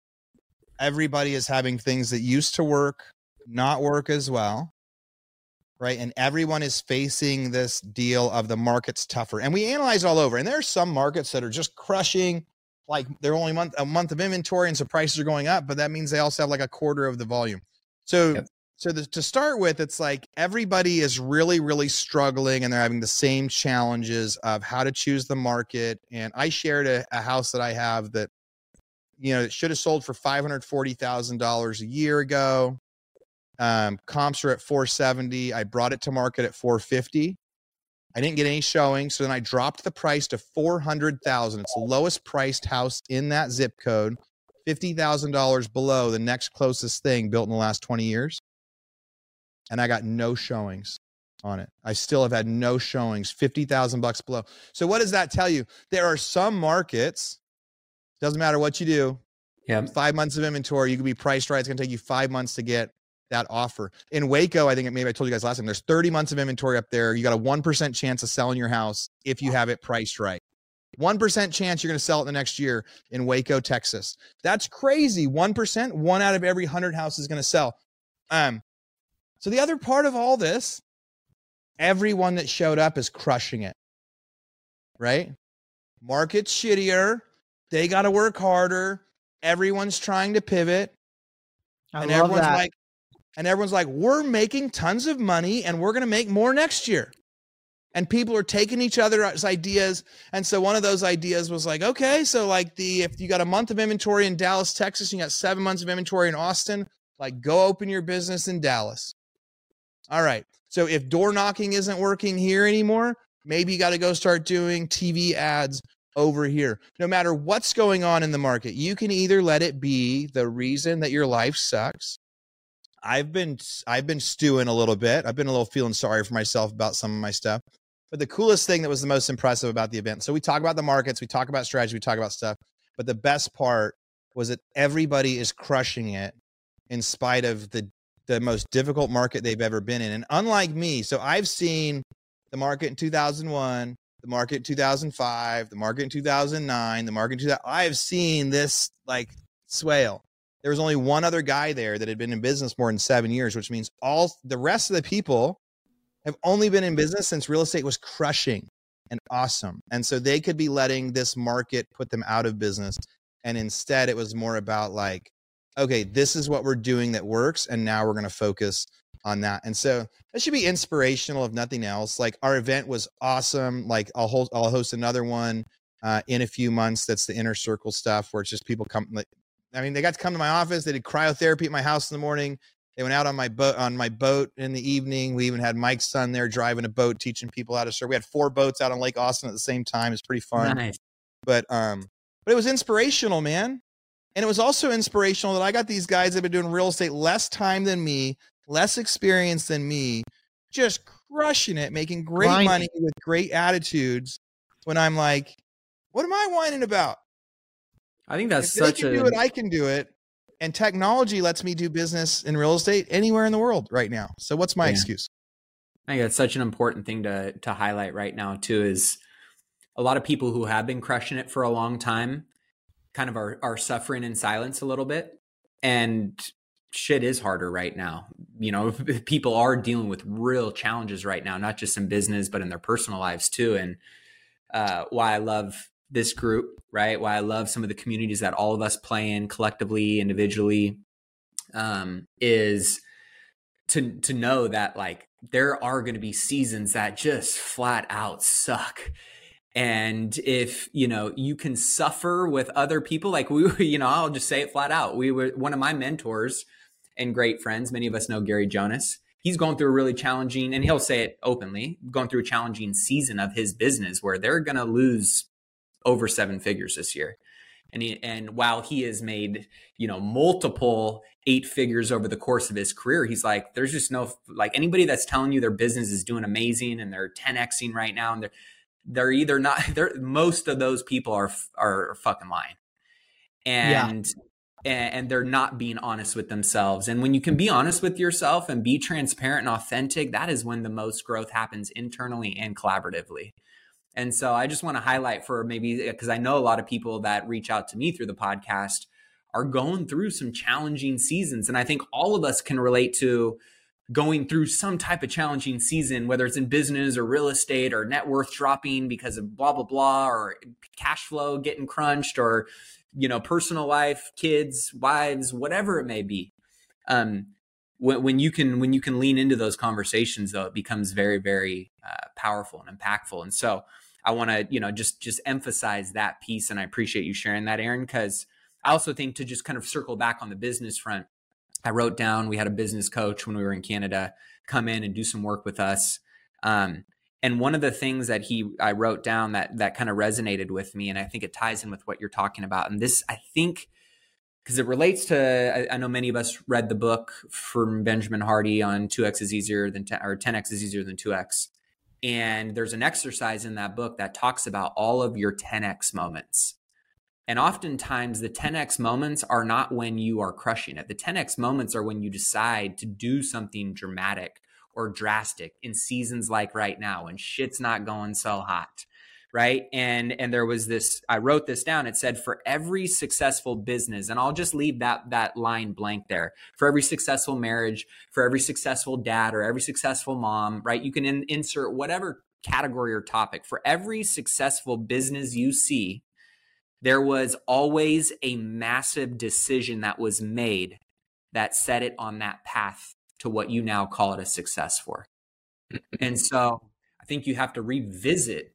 C: Everybody is having things that used to work not work as well. right? And everyone is facing this deal of the market's tougher. And we analyze all over. And there are some markets that are just crushing, like they're only month a month of inventory, and so prices are going up. But that means they also have like a quarter of the volume. So yep. So the, to start with, it's like everybody is really really struggling, and they're having the same challenges of how to choose the market. And I shared a, a house that I have that you know it should have sold for five hundred forty thousand dollars a year ago um, comps are at 470. I brought it to market at 450. I didn't get any showing, so then I dropped the price to 400,000. It's the lowest priced house in that zip code, $50,000 below the next closest thing built in the last 20 years. And I got no showings on it. I still have had no showings, 50,000 bucks below. So what does that tell you? There are some markets doesn't matter what you do. Yeah. 5 months of inventory, you can be priced right. It's going to take you 5 months to get that offer. In Waco, I think maybe I told you guys last time, there's 30 months of inventory up there. You got a 1% chance of selling your house if you have it priced right. 1% chance you're going to sell it the next year in Waco, Texas. That's crazy. 1%, one out of every 100 houses is going to sell. Um, so the other part of all this, everyone that showed up is crushing it. Right? Market's shittier. They got to work harder. Everyone's trying to pivot.
A: I and everyone's that.
C: like, and everyone's like, we're making tons of money and we're going to make more next year. And people are taking each other's ideas. And so one of those ideas was like, okay, so like the if you got a month of inventory in Dallas, Texas, you got seven months of inventory in Austin, like go open your business in Dallas. All right. So if door knocking isn't working here anymore, maybe you got to go start doing TV ads over here. No matter what's going on in the market, you can either let it be the reason that your life sucks I've been I've been stewing a little bit. I've been a little feeling sorry for myself about some of my stuff. But the coolest thing that was the most impressive about the event. So we talk about the markets, we talk about strategy, we talk about stuff. But the best part was that everybody is crushing it in spite of the the most difficult market they've ever been in. And unlike me, so I've seen the market in 2001, the market in 2005, the market in 2009, the market in 2000. I've seen this like swale there was only one other guy there that had been in business more than seven years, which means all the rest of the people have only been in business since real estate was crushing and awesome. And so they could be letting this market put them out of business. And instead, it was more about like, okay, this is what we're doing that works. And now we're going to focus on that. And so that should be inspirational, if nothing else. Like our event was awesome. Like I'll host, I'll host another one uh, in a few months. That's the inner circle stuff where it's just people come, like, I mean, they got to come to my office. They did cryotherapy at my house in the morning. They went out on my boat on my boat in the evening. We even had Mike's son there driving a boat, teaching people how to surf. We had four boats out on Lake Austin at the same time. It's pretty fun. Nice. But um, but it was inspirational, man. And it was also inspirational that I got these guys that have been doing real estate less time than me, less experience than me, just crushing it, making great Grinding. money with great attitudes. When I'm like, what am I whining about?
D: I think that's
C: if
D: such
C: they can a. Do it, I can do it. And technology lets me do business in real estate anywhere in the world right now. So what's my yeah. excuse?
D: I think that's such an important thing to to highlight right now too. Is a lot of people who have been crushing it for a long time, kind of are are suffering in silence a little bit, and shit is harder right now. You know, people are dealing with real challenges right now, not just in business but in their personal lives too. And uh, why I love this group, right? Why I love some of the communities that all of us play in collectively, individually, um, is to to know that like there are going to be seasons that just flat out suck. And if, you know, you can suffer with other people, like we, you know, I'll just say it flat out. We were one of my mentors and great friends. Many of us know Gary Jonas. He's going through a really challenging, and he'll say it openly, going through a challenging season of his business where they're going to lose over seven figures this year. And he, and while he has made, you know, multiple eight figures over the course of his career, he's like, there's just no like anybody that's telling you their business is doing amazing and they're 10xing right now and they're they're either not they're most of those people are are fucking lying. And yeah and they're not being honest with themselves. And when you can be honest with yourself and be transparent and authentic, that is when the most growth happens internally and collaboratively. And so I just want to highlight for maybe uh, because I know a lot of people that reach out to me through the podcast are going through some challenging seasons. And I think all of us can relate to going through some type of challenging season, whether it's in business or real estate or net worth dropping because of blah, blah, blah, or cash flow getting crunched or, you know, personal life, kids, wives, whatever it may be. Um, when, when you can when you can lean into those conversations though it becomes very very uh, powerful and impactful and so i want to you know just just emphasize that piece and i appreciate you sharing that aaron because i also think to just kind of circle back on the business front I wrote down we had a business coach when we were in Canada come in and do some work with us. Um, and one of the things that he I wrote down that that kind of resonated with me, and I think it ties in with what you're talking about. And this, I think, because it relates to I, I, know many of us read the book from Benjamin Hardy on 2x is easier than 10 or 10x is easier than 2x. And there's an exercise in that book that talks about all of your 10x moments. And oftentimes, the 10x moments are not when you are crushing it. The 10x moments are when you decide to do something dramatic or drastic in seasons like right now when shit's not going so hot right? And and there was this i wrote this down. It said for every successful business and i'll just leave that that line blank there. For every successful marriage for every successful dad or every successful mom right? You can in, insert whatever category or topic. For every successful business you see there was always a massive decision that was made that set it on that path to what you now call it a success for. Mm-hmm. and so I think you have to revisit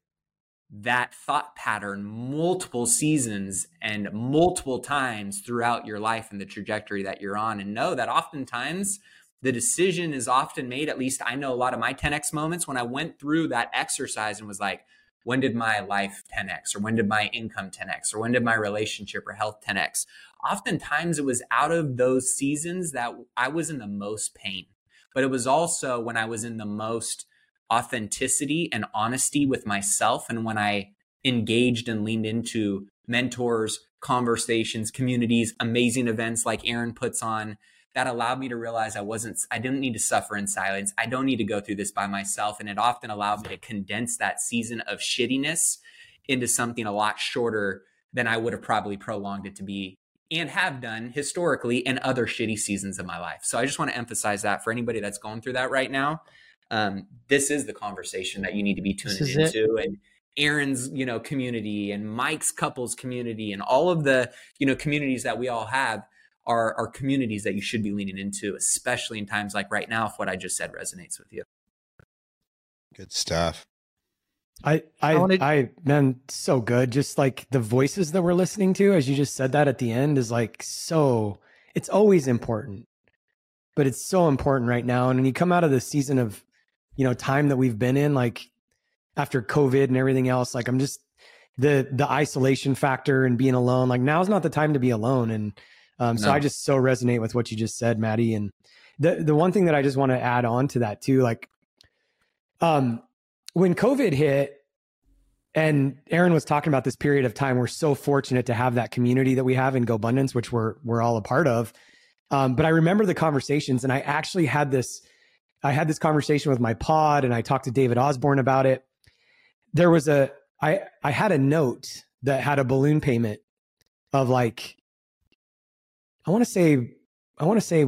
D: that thought pattern multiple seasons and multiple times throughout your life and the trajectory that you're on and know that oftentimes the decision is often made at least I know a lot of my 10x moments when I went through that exercise and was like when did my life 10x or when did my income 10x or when did my relationship or health 10x oftentimes it was out of those seasons that i was in the most pain but it was also when i was in the most authenticity and honesty with myself and when i engaged and leaned into mentors conversations communities amazing events like aaron puts on that allowed me to realize I wasn't, I didn't need to suffer in silence. I don't need to go through this by myself. And it often allowed me to condense that season of shittiness into something a lot shorter than I would have probably prolonged it to be and have done historically in other shitty seasons of my life. So I just want to emphasize that for anybody that's going through that right now. Um, this is the conversation that you need to be tuned into. It. And Aaron's, you know, community and Mike's couples community and all of the, you know, communities that we all have are, are communities that you should be leaning into, especially in times like right now, if what I just said resonates with you.
C: Good stuff.
B: I I I, wanted- I man, so good. Just like the voices that we're listening to, as you just said that at the end, is like so. It's always important, but it's so important right now. And when you come out of the season of, you know, time that we've been in, like after COVID and everything else, like I'm just the the isolation factor and being alone. Like now's not the time to be alone. And um, so no. I just so resonate with what you just said, Matty. And the the one thing that I just want to add on to that too, like, um, when COVID hit, and Aaron was talking about this period of time, we're so fortunate to have that community that we have in GoBundance, which we're we're all a part of. Um, but I remember the conversations, and I actually had this. I had this conversation with my pod, and I talked to David Osborne about it. There was a I I had a note that had a balloon payment of like I want to say, I want to say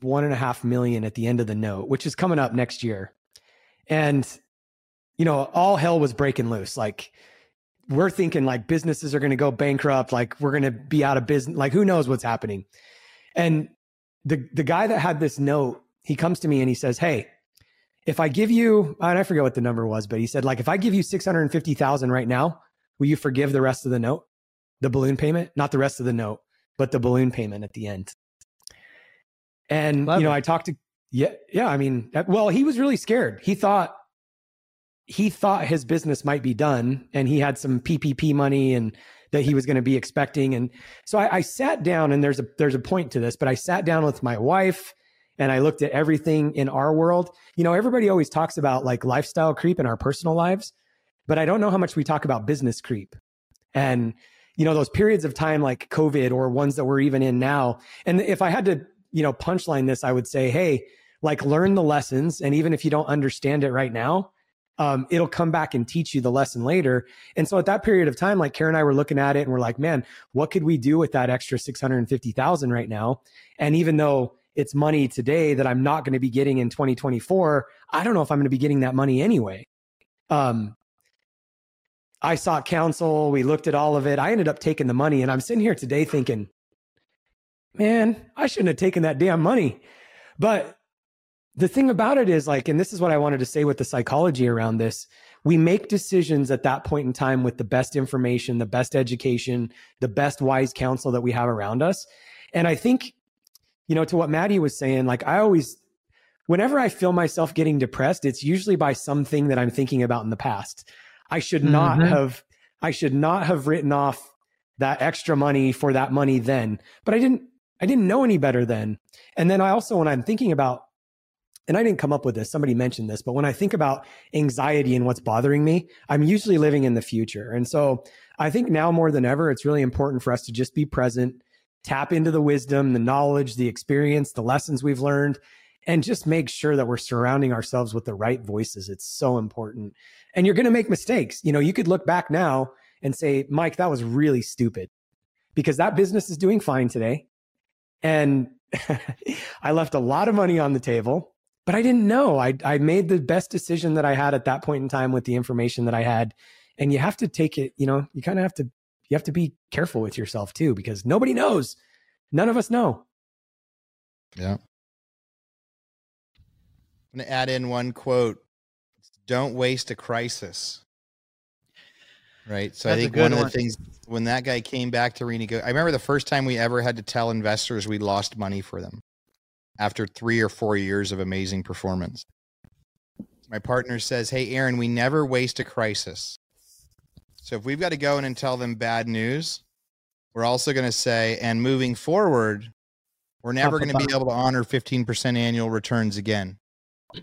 B: one and a half million at the end of the note, which is coming up next year. And, you know, all hell was breaking loose. Like, we're thinking like businesses are going to go bankrupt. Like, we're going to be out of business. Like, who knows what's happening? And the, the guy that had this note, he comes to me and he says, Hey, if I give you, and I forget what the number was, but he said, like, if I give you 650,000 right now, will you forgive the rest of the note, the balloon payment, not the rest of the note? But the balloon payment at the end. And Love you know, it. I talked to yeah, yeah. I mean, well, he was really scared. He thought he thought his business might be done, and he had some PPP money and that he was going to be expecting. And so I, I sat down, and there's a there's a point to this, but I sat down with my wife and I looked at everything in our world. You know, everybody always talks about like lifestyle creep in our personal lives, but I don't know how much we talk about business creep. And you know, those periods of time like COVID or ones that we're even in now. And if I had to, you know, punchline this, I would say, hey, like learn the lessons. And even if you don't understand it right now, um, it'll come back and teach you the lesson later. And so at that period of time, like Karen and I were looking at it and we're like, man, what could we do with that extra 650,000 right now? And even though it's money today that I'm not going to be getting in 2024. I don't know if I'm going to be getting that money anyway. Um, I sought counsel. We looked at all of it. I ended up taking the money, and I'm sitting here today thinking, man, I shouldn't have taken that damn money. But the thing about it is, like, and this is what I wanted to say with the psychology around this we make decisions at that point in time with the best information, the best education, the best wise counsel that we have around us. And I think, you know, to what Matty was saying, like, I always, whenever I feel myself getting depressed, it's usually by something that I'm thinking about in the past. I should not mm-hmm. have, I should not have written off that extra money for that money then, but I didn't, I didn't know any better then. And then I also, when I'm thinking about, and I didn't come up with this, somebody mentioned this, but when I think about anxiety and what's bothering me, I'm usually living in the future. And so I think now more than ever, it's really important for us to just be present, tap into the wisdom, the knowledge, the experience, the lessons we've learned, and just make sure that we're surrounding ourselves with the right voices. It's so important. And you're going to make mistakes. You know, you could look back now and say, Mike, that was really stupid because that business is doing fine today. And I left a lot of money on the table, but I didn't know. I, I made the best decision that I had at that point in time with the information that I had. And you have to take it, you know, you kind of have to, you have to be careful with yourself too, because nobody knows. None of us know.
C: Yeah. I'm going to add in one quote Don't waste a crisis. Right. So That's I think one of the things when that guy came back to renegotiate, I remember the first time we ever had to tell investors we lost money for them after three or four years of amazing performance. My partner says, Hey, Aaron, we never waste a crisis. So if we've got to go in and tell them bad news, we're also going to say, and moving forward, we're never going to be able to honor 15% annual returns again.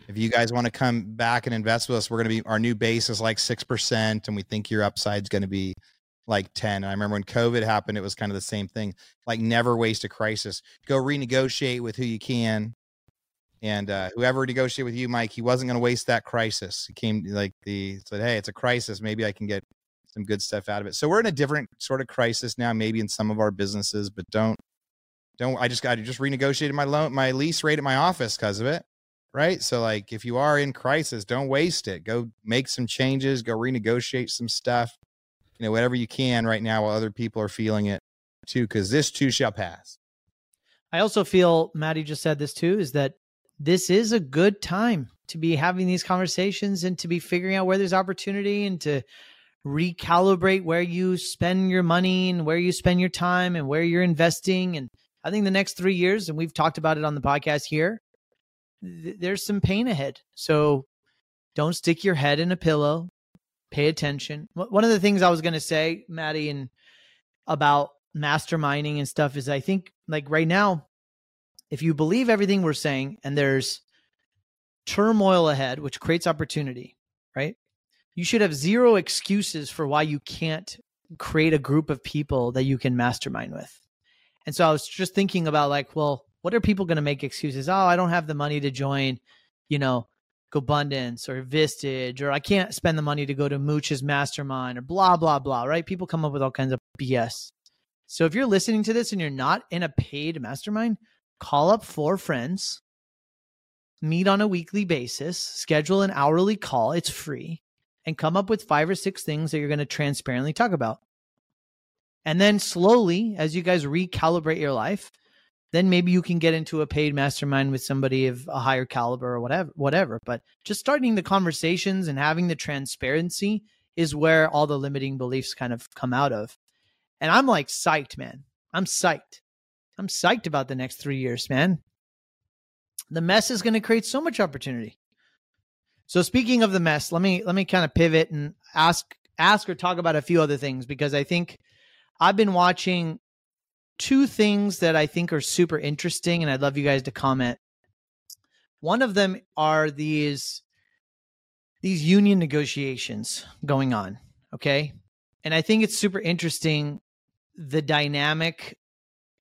C: If you guys want to come back and invest with us, we're going to be our new base is like 6%, and we think your upside is going to be like 10. And I remember when COVID happened, it was kind of the same thing. Like never waste a crisis. Go renegotiate with who you can. And uh, whoever negotiated with you, Mike, he wasn't going to waste that crisis. He came like the said, "Hey, it's a crisis. Maybe I can get some good stuff out of it." So we're in a different sort of crisis now, maybe in some of our businesses, but don't don't. I just got to just renegotiated my loan, my lease rate at my office because of it right? So like if you are in crisis, don't waste it. Go make some changes, go renegotiate some stuff. You know, whatever you can right now while other people are feeling it too cuz this too shall pass.
A: I also feel Matty just said this too is that this is a good time to be having these conversations and to be figuring out where there's opportunity and to recalibrate where you spend your money and where you spend your time and where you're investing and I think the next 3 years and we've talked about it on the podcast here th- there's some pain ahead. So don't stick your head in a pillow. Pay attention. One of the things I was going to say, Matty, and about masterminding and stuff is I think like right now, if you believe everything we're saying and there's turmoil ahead, which creates opportunity, right? You should have zero excuses for why you can't create a group of people that you can mastermind with. And so I was just thinking about like, well, what are people going to make excuses? Oh, I don't have the money to join, you know, GoBundance or Vistage, or I can't spend the money to go to Mooch's mastermind or blah, blah, blah, right? People come up with all kinds of BS. So if you're listening to this and you're not in a paid mastermind, call up four friends, meet on a weekly basis, schedule an hourly call. It's free and come up with five or six things that you're going to transparently talk about. And then slowly, as you guys recalibrate your life, then maybe you can get into a paid mastermind with somebody of a higher caliber or whatever whatever. But just starting the conversations and having the transparency is where all the limiting beliefs kind of come out of. And i'm like psyched man. I'm psyched. I'm psyched about the next 3 years man. The mess is going to create so much opportunity. So speaking of the mess let me let me kind of pivot and ask ask or talk about a few other things because i think i've been watching two things that I think are super interesting, and I'd love you guys to comment. One of them are these these union negotiations going on. Okay. And I think it's super interesting the dynamic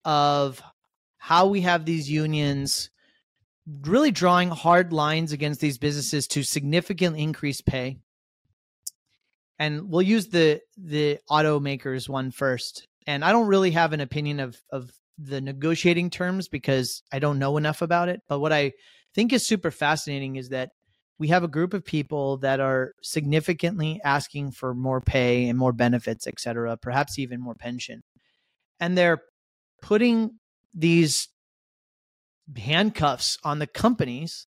A: of how we have these unions really drawing hard lines against these businesses to significantly increase pay. And we'll use the the automakers one first and I don't really have an opinion of of the negotiating terms because I don't know enough about it. But what I think is super fascinating is that we have a group of people that are significantly asking for more pay and more benefits, et cetera, perhaps even more pension. And they're putting these handcuffs on the companies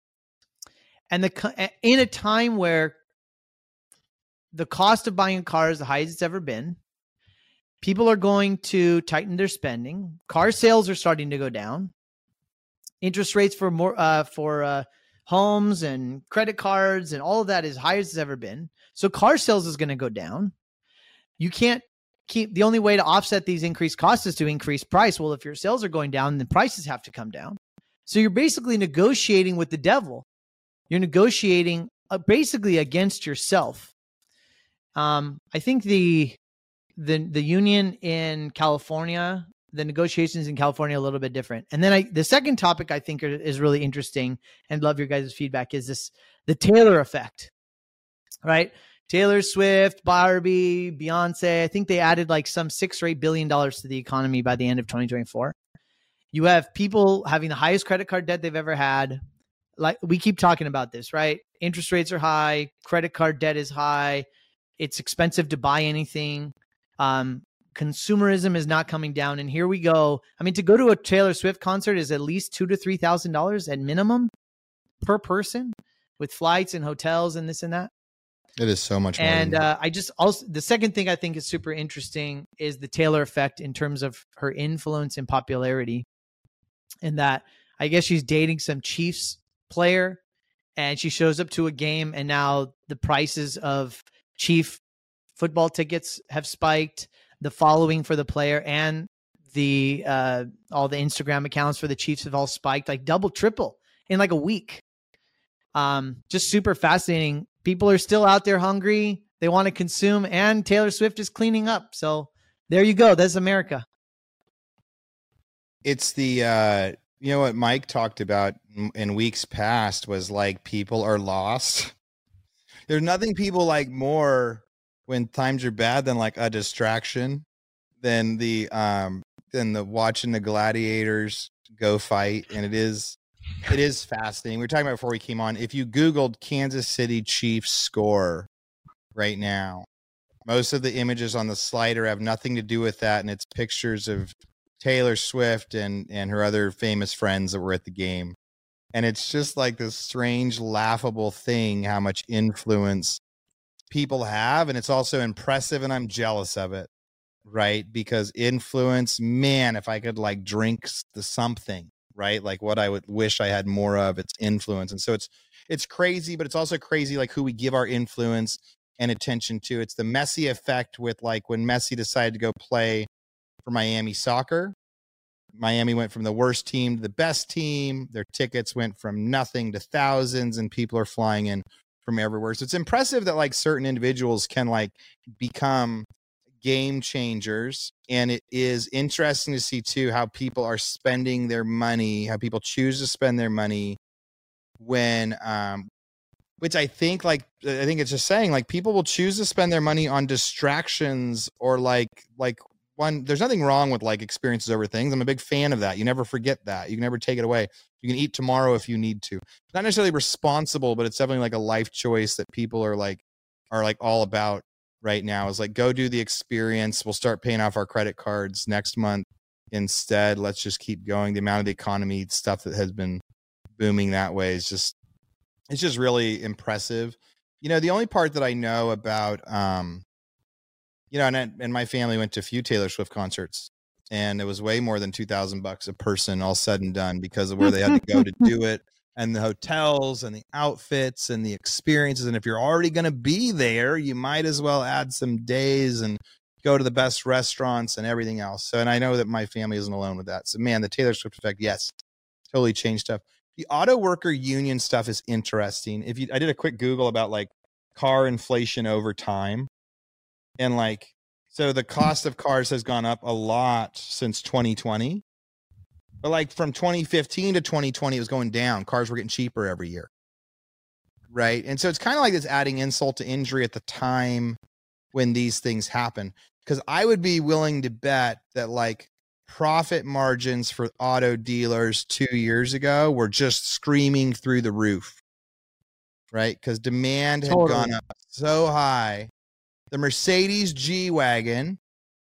A: and the in a time where the cost of buying a car is the highest it's ever been people are going to tighten their spending car sales are starting to go down interest rates for more uh, for uh, homes and credit cards and all of that is highest it's ever been. So car sales is going to go down. You can't keep the only way to offset these increased costs is to increase price. Well if your sales are going down then prices have to come down. So you're basically negotiating with the devil. You're negotiating uh, basically against yourself. Um, I think the the the union in California, the negotiations in California, a little bit different. And then I, the second topic I think is really interesting, and love your guys' feedback is this the Taylor effect, right? Taylor Swift, Barbie, Beyonce. I think they added like some six or eight billion dollars to the economy by the end of 2024. You have people having the highest credit card debt they've ever had, like we keep talking about this, right? Interest rates are high, credit card debt is high, it's expensive to buy anything. Um, consumerism is not coming down, and here we go. I mean, to go to a Taylor Swift concert is at least two to three thousand dollars at minimum per person, with flights and hotels and this and that.
C: It is so much more.
A: And uh, I just also the second thing I think is super interesting is the Taylor effect in terms of her influence and popularity, and that I guess she's dating some Chiefs player and she shows up to a game and now the prices of chief football tickets have spiked the following for the player and the uh all the instagram accounts for the chiefs have all spiked like double triple in like a week. Um just super fascinating. People are still out there hungry. They want to consume and taylor swift is cleaning up. So there you go. That's america.
C: It's the uh you know what Mike talked about in weeks past was like people are lost. There's nothing people like more when times are bad than like a distraction than the um than the watching the gladiators go fight and it is it is fascinating. We were talking about before we came on. If you googled Kansas City Chiefs score right now, most of the images on the slider have nothing to do with that and it's pictures of Taylor Swift and and her other famous friends that were at the game. And it's just like this strange laughable thing how much influence people have and it's also impressive and I'm jealous of it. Right? Because influence, man, if I could like drink the something, right? Like what I would wish I had more of, it's influence. And so it's it's crazy, but it's also crazy like who we give our influence and attention to. It's the Messi effect with like when Messi decided to go play for Miami soccer. Miami went from the worst team to the best team. Their tickets went from nothing to thousands, and people are flying in from everywhere. So it's impressive that like certain individuals can like become game changers. And it is interesting to see too how people are spending their money, how people choose to spend their money when um which I think like I think it's just saying like people will choose to spend their money on distractions or like like one there's nothing wrong with like experiences over things i'm a big fan of that you never forget that you can never take it away you can eat tomorrow if you need to not necessarily responsible but it's definitely like a life choice that people are like are like all about right now is like go do the experience we'll start paying off our credit cards next month instead let's just keep going the amount of the economy stuff that has been booming that way is just it's just really impressive. You know the only part that i know about um you know, and and my family went to a few Taylor Swift concerts, and it was way more than two thousand bucks a person, all said and done, because of where they had to go to do it, and the hotels, and the outfits, and the experiences. And if you're already going to be there, you might as well add some days and go to the best restaurants and everything else. So, and I know that my family isn't alone with that. So, man, the Taylor Swift effect, yes, totally changed stuff. The auto worker union stuff is interesting. If you, I did a quick Google about like car inflation over time and like so the cost of cars has gone up a lot since 2020 but like from 2015 to 2020 it was going down cars were getting cheaper every year right and so it's kind of like this adding insult to injury at the time when these things happen because i would be willing to bet that like profit margins for auto dealers two years ago were just screaming through the roof, right? Because demand had totally. gone up so high. The Mercedes G Wagon,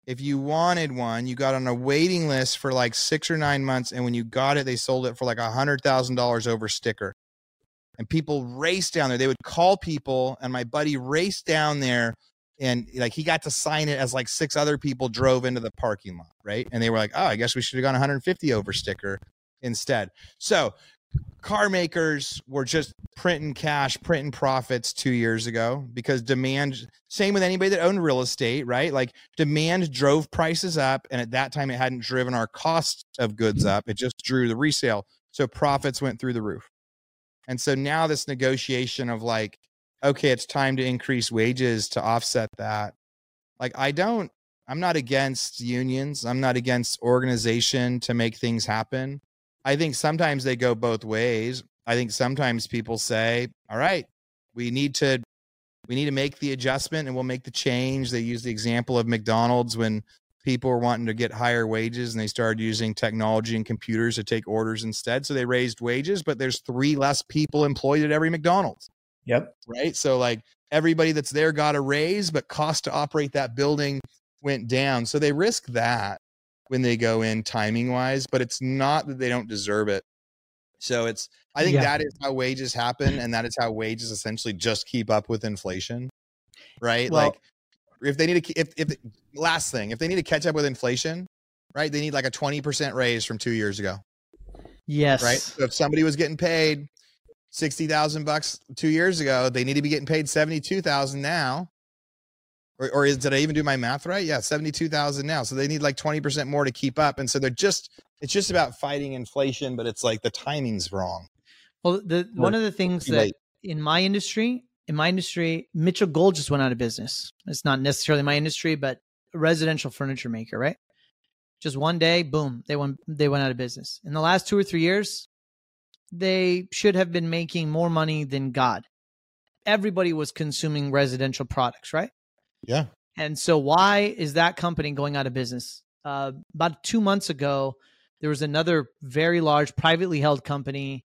C: if you wanted one, you got on a waiting list for like six or nine months. And when you got it, they sold it for like a $100,000 over sticker. And people raced down there. They would call people, and my buddy raced down there and like he got to sign it as like six other people drove into the parking lot, right? And they were like, "Oh, I guess we should have gone 150 over sticker instead." So, car makers were just printing cash, printing profits 2 years ago because demand same with anybody that owned real estate, right? Like demand drove prices up and at that time it hadn't driven our cost of goods up, it just drew the resale. So profits went through the roof. And so now this negotiation of like okay, it's time to increase wages to offset that. Like, I don't, I'm not against unions. I'm not against organization to make things happen. I think sometimes they go both ways. I think sometimes people say, all right, we need to we need to make the adjustment and we'll make the change. They use the example of McDonald's when people were wanting to get higher wages and they started using technology and computers to take orders instead. So they raised wages, but there's three less people employed at every McDonald's.
D: Yep.
C: Right. So like everybody that's there got a raise, but cost to operate that building went down. So they risk that when they go in timing wise, but it's not that they don't deserve it. So it's I think yeah. that is how wages happen and that is how wages essentially just keep up with inflation. Right? Well, like if they need to if if last thing, if they need to catch up with inflation, right? They need like a 20% raise from 2 years ago.
A: Yes.
C: Right? So if somebody was getting paid sixty thousand bucks two years ago. They need to be getting paid seventy two thousand now. Or, or is, did I even do my math right? Yeah, seventy two thousand now. So they need like twenty percent more to keep up, and so they're just it's just about fighting inflation, but it's like the timing's wrong.
A: Well, the one of the things that late. in my industry, in my industry, Mitchell Gold just went out of business. It's not necessarily my industry, but a residential furniture maker, right? Just one day, boom, they went they went out of business. In the last two or three years, they should have been making more money than God. Everybody was consuming residential products, right?
C: Yeah.
A: And so, why is that company going out of business? Uh, about two months ago, there was another very large privately held company,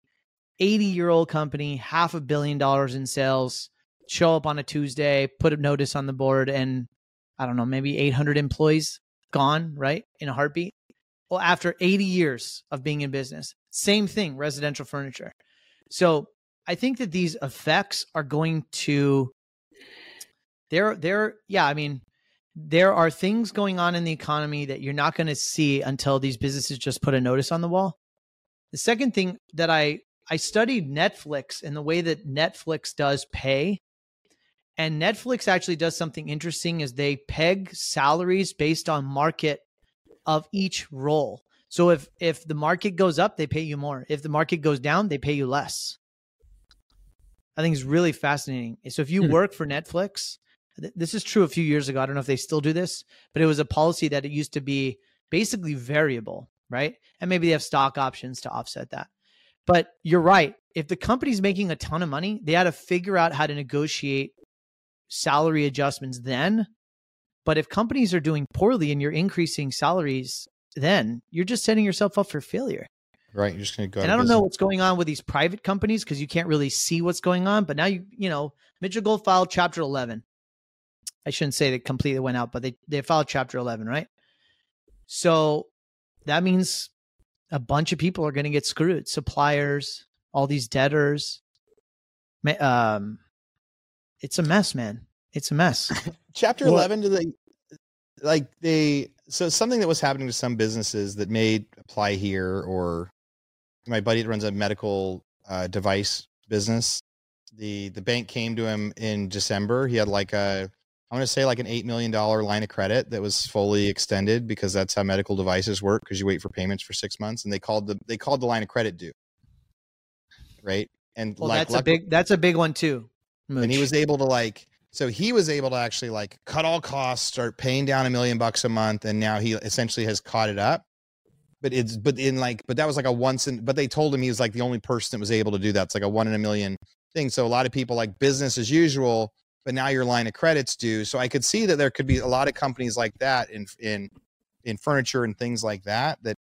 A: 80 year old company, half a billion dollars in sales, show up on a Tuesday, put a notice on the board, and I don't know, maybe 800 employees gone, right? In a heartbeat. Well, after 80 years of being in business, same thing, residential furniture. So I think that these effects are going to there there yeah, I mean there are things going on in the economy that you're not going to see until these businesses just put a notice on the wall. The second thing that I I studied Netflix and the way that Netflix does pay. And Netflix actually does something interesting is they peg salaries based on market of each role. So if if the market goes up, they pay you more. If the market goes down, they pay you less. I think it's really fascinating. So if you hmm. work for Netflix, this is true a few years ago. I don't know if they still do this, but it was a policy that it used to be basically variable, right? And maybe they have stock options to offset that. But you're right. If the company's making a ton of money, they had to figure out how to negotiate salary adjustments then. But if companies are doing poorly and you're increasing salaries then you're just setting yourself up for failure.
C: Right. You're just going to go.
A: And I don't business. know what's going on with these private companies because you can't really see what's going on. But now you, you know, Mitchell Gold filed Chapter 11. I shouldn't say they completely went out, but they they filed Chapter 11, right? So that means a bunch of people are going to get screwed. Suppliers, all these debtors. Um, it's a mess, man. It's a mess.
C: Chapter 11, do they like they so something that was happening to some businesses that may apply here or my buddy that runs a medical uh, device business the the bank came to him in december he had like a i'm going to say like an $8 million line of credit that was fully extended because that's how medical devices work because you wait for payments for six months and they called the they called the line of credit due right and
A: well, like that's luck- a big that's a big one too
C: Mooch. and he was able to like so he was able to actually like cut all costs, start paying down a million bucks a month, and now he essentially has caught it up. But it's but in like but that was like a once in but they told him he was like the only person that was able to do that. It's like a one in a million thing. So a lot of people like business as usual, but now your line of credits due. So I could see that there could be a lot of companies like that in in in furniture and things like that that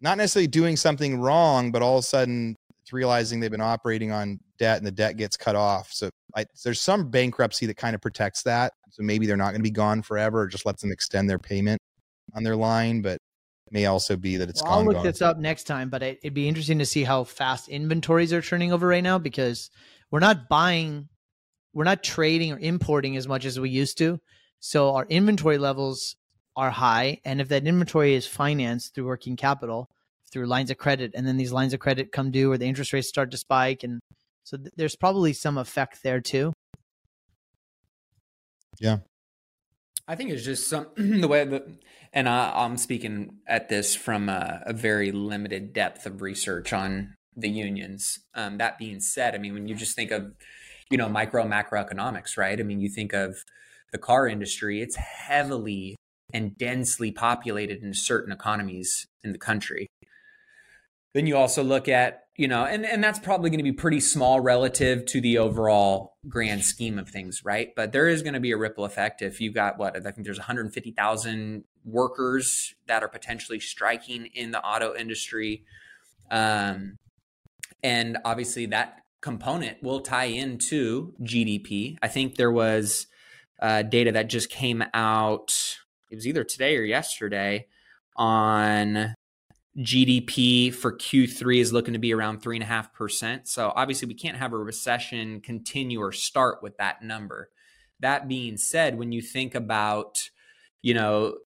C: not necessarily doing something wrong, but all of a sudden it's realizing they've been operating on debt and the debt gets cut off. So I, there's some bankruptcy that kind of protects that. So maybe they're not going to be gone forever or just lets them extend their payment on their line, but may also be that it's well,
A: I'll look
C: gone.
A: this up next time, but it, it'd be interesting to see how fast inventories are turning over right now because we're not buying, we're not trading or importing as much as we used to. So our inventory levels are high. And if that inventory is financed through working capital, through lines of credit, and then these lines of credit come due or the interest rates start to spike. And so th- there's probably some effect there too.
C: Yeah.
D: I think it's just some the way that, and I, am speaking at this from a, a, very limited depth of research on the unions. Um, that being said, I mean, when you just think of, you know, micro macroeconomics, right? I mean, you think of the car industry; it's heavily and densely populated in certain economies in the country. Then you also look at, you know, and, and that's probably going to be pretty small relative to the overall grand scheme of things, right? But there is going to be a ripple effect if you got what I think there's 150,000 workers that are potentially striking in the auto industry. Um, and obviously that component will tie into GDP. I think there was uh, data that just came out it was either today or yesterday on GDP for Q3 is looking to be around three and a half percent. So obviously, we can't have a recession continue or start with that number. That being said, when you think about, you know,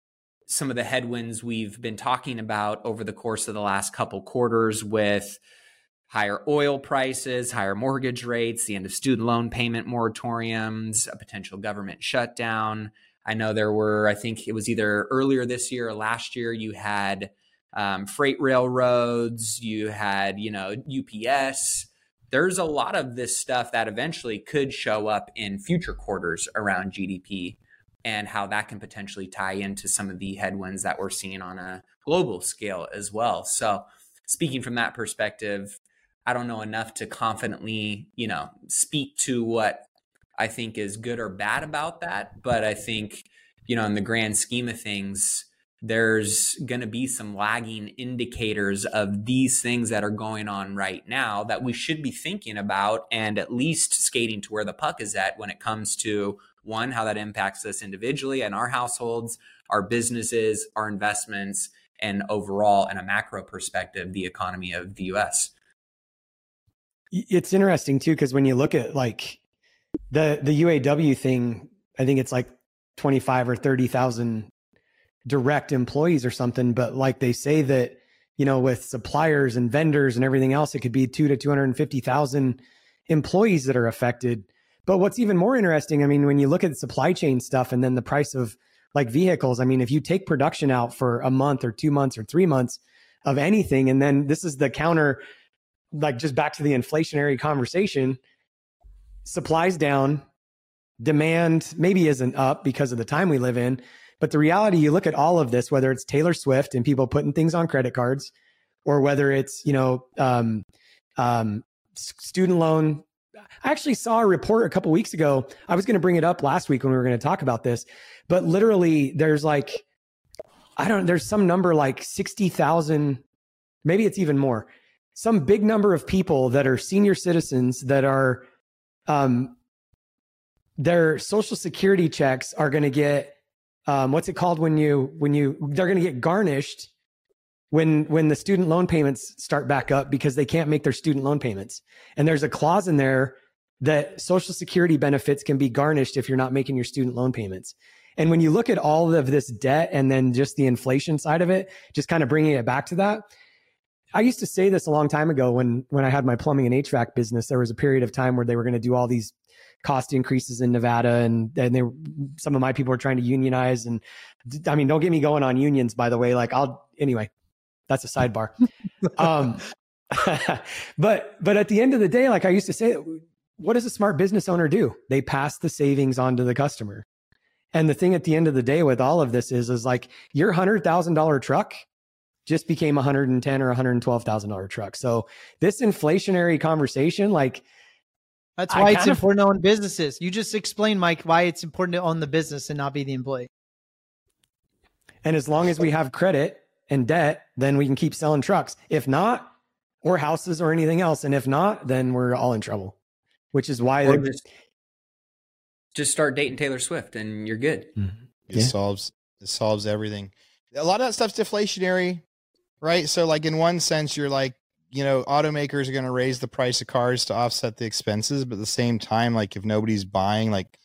D: some of the headwinds we've been talking about over the course of the last couple quarters with higher oil prices, higher mortgage rates, the end of student loan payment moratoriums, a potential government shutdown, I know there were, I think it was either earlier this year or last year, you had um, freight railroads, you had, you know, UPS. There's a lot of this stuff that eventually could show up in future quarters around GDP and how that can potentially tie into some of the headwinds that we're seeing on a global scale as well. So, speaking from that perspective, I don't know enough to confidently, you know, speak to what I think is good or bad about that. But I think, you know, in the grand scheme of things, there's going to be some lagging indicators of these things that are going on right now that we should be thinking about and at least skating to where the puck is at when it comes to one, how that impacts us individually and our households, our businesses, our investments, and overall, in a macro perspective, the economy of the US.
B: It's interesting too, because when you look at like the the UAW thing, I think it's like 25 or 30,000 direct employees or something, but like they say that you know with suppliers and vendors and everything else it could be 2 to 250,000 employees that are affected. But what's even more interesting, I mean when you look at supply chain stuff and then the price of like vehicles, I mean if you take production out for a month or 2 months or 3 months of anything and then this is the counter like just back to the inflationary conversation supplies down, demand maybe isn't up because of the time we live in. But the reality, you look at all of this, whether it's Taylor Swift and people putting things on credit cards, or whether it's you know um, um, student loan. I actually saw a report a couple weeks ago. I was going to bring it up last week when we were going to talk about this, but literally, there's like I don't. There's some number like sixty thousand, maybe it's even more. Some big number of people that are senior citizens that are um, their social security checks are going to get um, what's it called when you when you they're going to get garnished when when the student loan payments start back up because they can't make their student loan payments. And there's a clause in there that social security benefits can be garnished if you're not making your student loan payments. And when you look at all of this debt and then just the inflation side of it just kind of bringing it back to that I used to say this a long time ago when when I had my plumbing and HVAC business. There was a period of time where they were going to do all these cost increases in Nevada, and and they some of my people were trying to unionize. And I mean, don't get me going on unions, by the way. Like I'll anyway. That's a sidebar. um, but but at the end of the day, like I used to say, what does a smart business owner do? They pass the savings on to the customer. And the thing at the end of the day with all of this is, is like your hundred thousand dollar truck just became a hundred and ten or one hundred and twelve thousand dollar truck. So this inflationary conversation, like
A: that's why I it's important of, to own businesses. You just explained, Mike, why it's important to own the business and not be the employee.
B: And as long as we have credit and debt, then we can keep selling trucks. If not, or houses or anything else. And if not, then we're all in trouble. Which is why
D: they just, just start dating Taylor Swift and you're good.
C: Mm-hmm. It yeah. solves it solves everything. A lot of that stuff's deflationary, right? So like in one sense, you're like, you know, automakers are going to raise the price of cars to offset the expenses, but at the same time, like if nobody's buying, like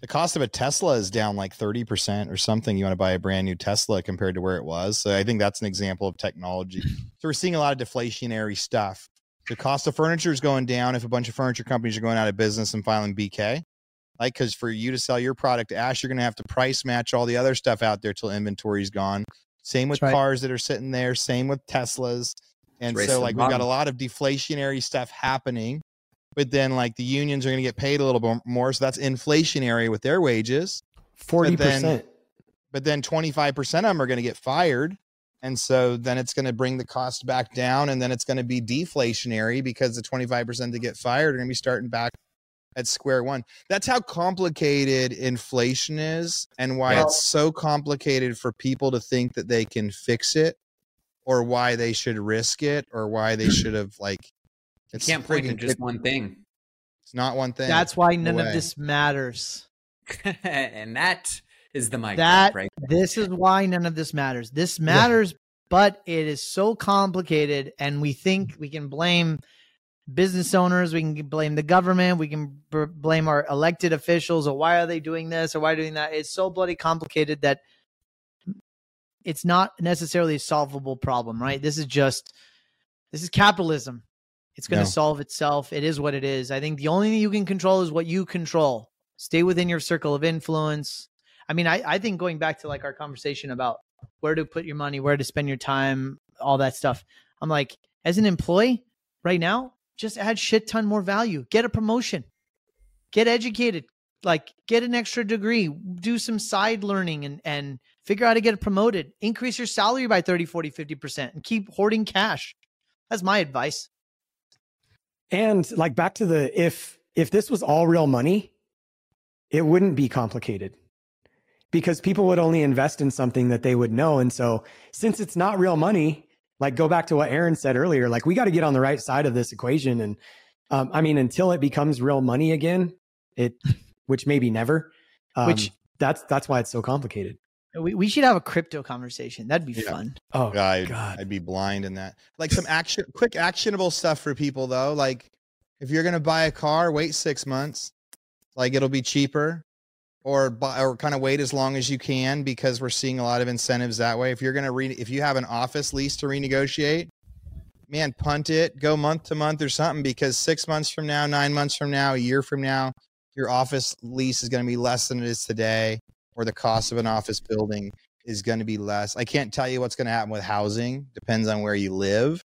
C: the cost of a Tesla is down like 30% or something. You want to buy a brand new Tesla compared to where it was. So I think that's an example of technology. So we're seeing a lot of deflationary stuff. The cost of furniture is going down if a bunch of furniture companies are going out of business and filing BK. Like, because for you to sell your product to Ash, you're going to have to price match all the other stuff out there till inventory's gone. Same with right. cars that are sitting there. Same with Teslas. And so, like, we've got a lot of deflationary stuff happening but then like the unions are going to get paid a little bit more, so that's inflationary with their wages.
B: Forty percent.
C: But then twenty five percent of them are going to get fired, and so then it's going to bring the cost back down, and then it's going to be deflationary because the twenty five percent that get fired are going to be starting back at square one. That's how complicated inflation is, and why well, it's so complicated for people to think that they can fix it, or why they should risk it, or why they should have like
D: it's you can't point to just one thing.
C: It's not one thing.
A: That's why none of this matters.
D: and that is the mic.
A: That right this is why none of this matters. This matters, yeah. but it is so complicated, and we think we can blame business owners, we can blame the government, we can b- blame our elected officials, or why are they doing this or why are doing that? It's so bloody complicated that it's not necessarily a solvable problem, right? This is just this is capitalism. It's going to no. solve itself. It is what it is. I think the only thing you can control is what you control. Stay within your circle of influence. I mean, I, I think going back to like our conversation about where to put your money, where to spend your time, all that stuff. I'm like, as an employee right now, just add shit ton more value. Get a promotion. Get educated. Like get an extra degree. Do some side learning and and figure out how to get promoted. Increase your salary by 30, 40, 50% and keep hoarding cash. That's my advice.
B: And like back to the if if this was all real money, it wouldn't be complicated because people would only invest in something that they would know. And so since it's not real money, like go back to what Aaron said earlier, like we got to get on the right side of this equation. And um, I mean, until it becomes real money again, it which maybe never. Um, which that's that's why it's so complicated.
A: We, we should have a crypto conversation. That'd be yeah. fun.
C: Oh God, I'd be blind in that. Like some action, quick actionable stuff for people though. Like if you're gonna buy a car, wait six months. Like it'll be cheaper, or buy or kind of wait as long as you can because we're seeing a lot of incentives that way. If you're gonna re, if you have an office lease to renegotiate, man, punt it, go month to month or something because six months from now, nine months from now, a year from now, your office lease is going to be less than it is today or the cost of an office building is going to be less. I can't tell you what's going to happen with housing. Depends on where you live.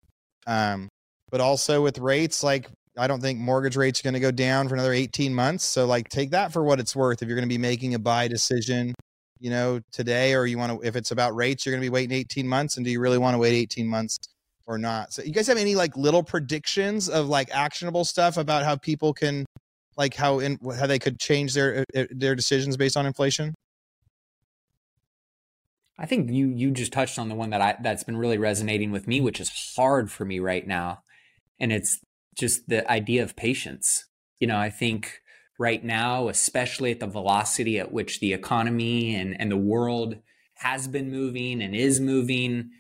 C: Um, but also with rates, like I don't think mortgage rates are going to go down for another 18 months. So like take that for what it's worth. If you're going to be making a buy decision, you know, today, or you want to, if it's about rates, you're going to be waiting 18 months. And do you really want to wait 18 months or not? So you guys have any like little predictions of like actionable stuff about how people can, like how in how they could change their uh, their decisions based on inflation?
D: I think you you just touched on the one that I that's been really resonating with me, which is hard for me right now, and it's just the idea of patience. You know, I think right now, especially at the velocity at which the economy and and the world has been moving and is moving,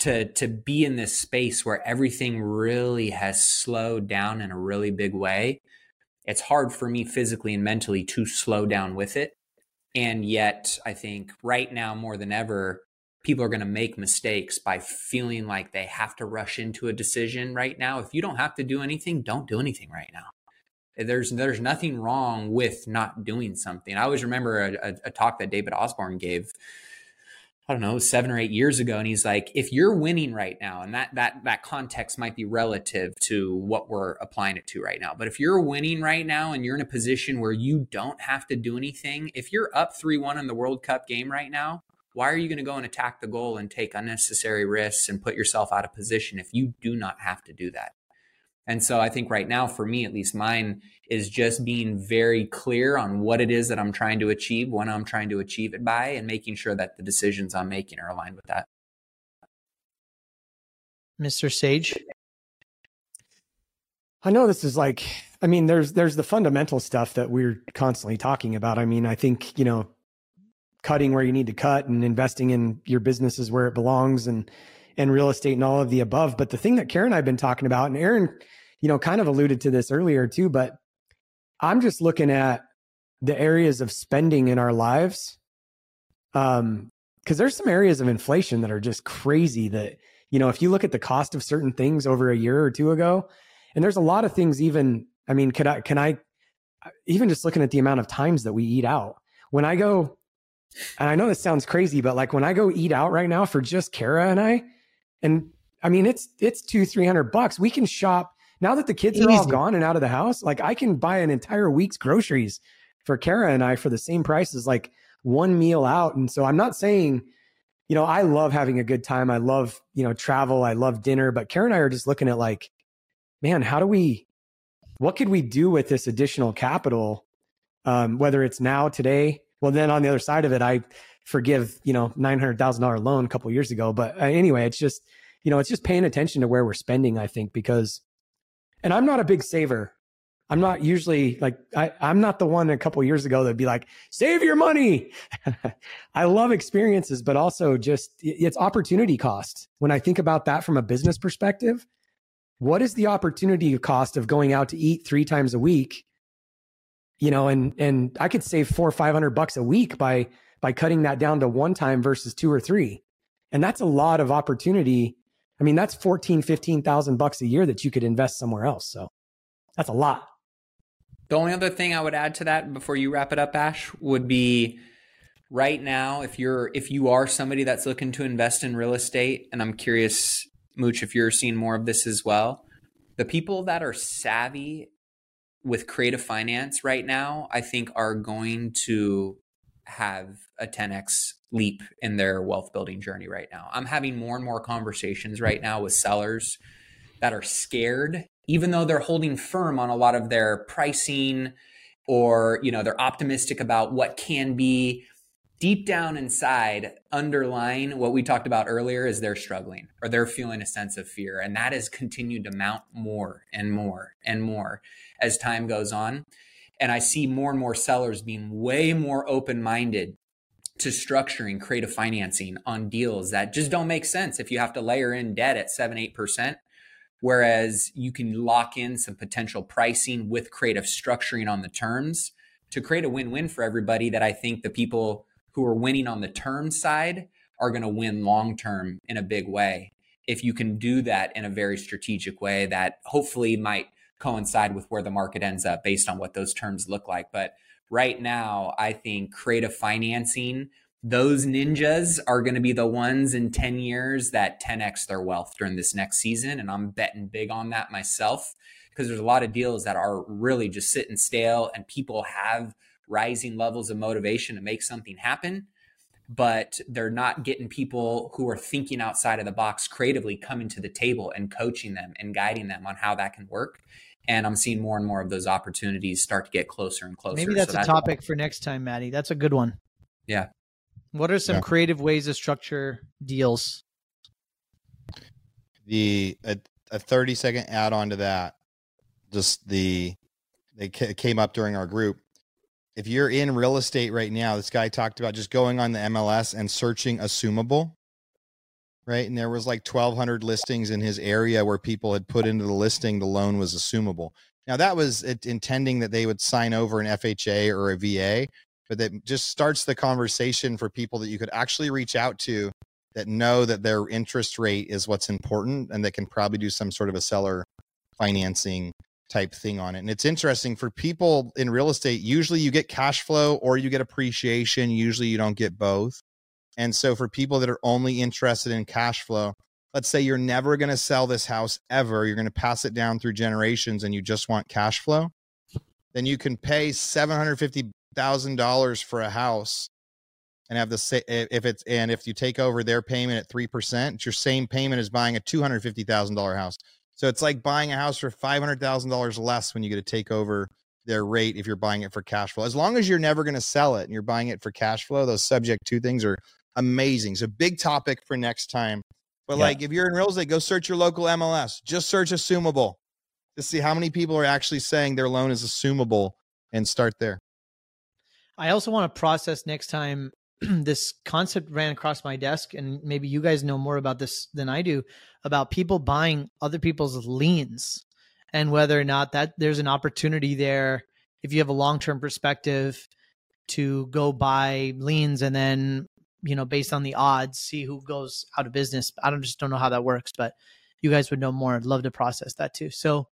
D: to to be in this space where everything really has slowed down in a really big way, it's hard for me physically and mentally to slow down with it and yet, I think right now more than ever, people are going to make mistakes by feeling like they have to rush into a decision right now. If you don't have to do anything, don't do anything right now. There's there's nothing wrong with not doing something. I always remember a, a, a talk that David Osborne gave I don't know, seven or eight years ago. And he's like, if you're winning right now, and that that that context might be relative to what we're applying it to right now. But if you're winning right now and you're in a position where you don't have to do anything, if you're up 3-1 in the World Cup game right now, why are you going to go and attack the goal and take unnecessary risks and put yourself out of position if you do not have to do that? And so I think right now, for me, at least mine is just being very clear on what it is that I'm trying to achieve, when I'm trying to achieve it by, and making sure that the decisions I'm making are aligned with that.
A: Mr. Sage?
B: I know this is like, I mean, there's there's the fundamental stuff that we're constantly talking about. I mean, I think, you know, cutting where you need to cut and investing in your businesses where it belongs and and real estate and all of the above. But the thing that Karen and I've been talking about, and Aaron, you know, kind of alluded to this earlier too, but I'm just looking at the areas of spending in our lives. Um, because there's some areas of inflation that are just crazy that, you know, if you look at the cost of certain things over a year or two ago, and there's a lot of things even, I mean, can I, can I, even just looking at the amount of times that we eat out, when I go, and I know this sounds crazy, but like when I go eat out right now for just Kara and I, and I mean, it's it's two three hundred bucks. We can shop now that the kids are all gone and out of the house. Like I can buy an entire week's groceries for Kara and I for the same price as like one meal out. And so I'm not saying, you know, I love having a good time. I love you know travel. I love dinner. But Kara and I are just looking at like, man, how do we? What could we do with this additional capital? Um, whether it's now today. Well, then on the other side of it, I forgive you know nine hundred thousand dollar loan a couple years ago. But uh, anyway, it's just you know it's just paying attention to where we're spending. I think because, and I'm not a big saver. I'm not usually like I, I'm not the one a couple years ago that'd be like save your money. I love experiences, but also just it's opportunity cost. When I think about that from a business perspective, what is the opportunity cost of going out to eat three times a week? You know, and and I could save four or five hundred bucks a week by by cutting that down to one time versus two or three. And that's a lot of opportunity. I mean, that's 14, 15,000 bucks a year that you could invest somewhere else. So that's a lot.
D: The only other thing I would add to that before you wrap it up, Ash, would be right now, if you're if you are somebody that's looking to invest in real estate, and I'm curious, Mooch, if you're seeing more of this as well, the people that are savvy with creative finance right now, I think are going to have a 10x leap in their wealth building journey right now. I'm having more and more conversations right now with sellers that are scared even though they're holding firm on a lot of their pricing or you know they're optimistic about what can be deep down inside underlying what we talked about earlier is they're struggling or they're feeling a sense of fear and that has continued to mount more and more and more as time goes on and I see more and more sellers being way more open minded to structuring creative financing on deals that just don't make sense if you have to layer in debt at 7 8%. Whereas you can lock in some potential pricing with creative structuring on the terms to create a win win for everybody that I think the people who are winning on the term side are going to win long term in a big way. If you can do that in a very strategic way that hopefully might coincide with where the market ends up based on what those terms look like. But right now, I think creative financing, those ninjas are going to be the ones in 10 years that 10x their wealth during this next season. And I'm betting big on that myself because there's a lot of deals that are really just sitting stale and people have rising levels of motivation to make something happen but they're not getting people who are thinking outside of the box creatively coming to the table and coaching them and guiding them on how that can work and I'm seeing more and more of those opportunities start to get closer and closer.
A: Maybe that's so a that's topic for next time, Matty. That's a good one.
D: Yeah.
A: What are some yeah. creative ways to structure deals?
C: The a, a 30 second add on to that, just the they came up during our group. If you're in real estate right now, this guy talked about just going on the MLS and searching assumable right? And there was like 1,200 listings in his area where people had put into the listing the loan was assumable. Now that was intending that they would sign over an FHA or a VA, but that just starts the conversation for people that you could actually reach out to that know that their interest rate is what's important and they can probably do some sort of a seller financing type thing on it. And it's interesting for people in real estate, usually you get cash flow or you get appreciation. Usually you don't get both. And so for people that are only interested in cash flow, let's say you're never going to sell this house ever, you're going to pass it down through generations and you just want cash flow, then you can pay $750,000 for a house and have the if it's and if you take over their payment at 3%, it's your same payment as buying a $250,000 house. So it's like buying a house for five hundred thousand dollars less when you get to take over their rate if you're buying it for cash flow. As long as you're never going to sell it and you're buying it for cash flow, those subject to things are amazing. So big topic for next time. But yeah. like if you're in real estate, go search your local MLS. Just search assumable to see how many people are actually saying their loan is assumable and start there.
A: I also want to process next time this concept ran across my desk and maybe you guys know more about this than I do about people buying other people's liens and whether or not that there's an opportunity there if you have a long-term perspective to go buy liens and then you know based on the odds see who goes out of business. I don't just don't know how that works but you guys would know more. I'd love to process that too. So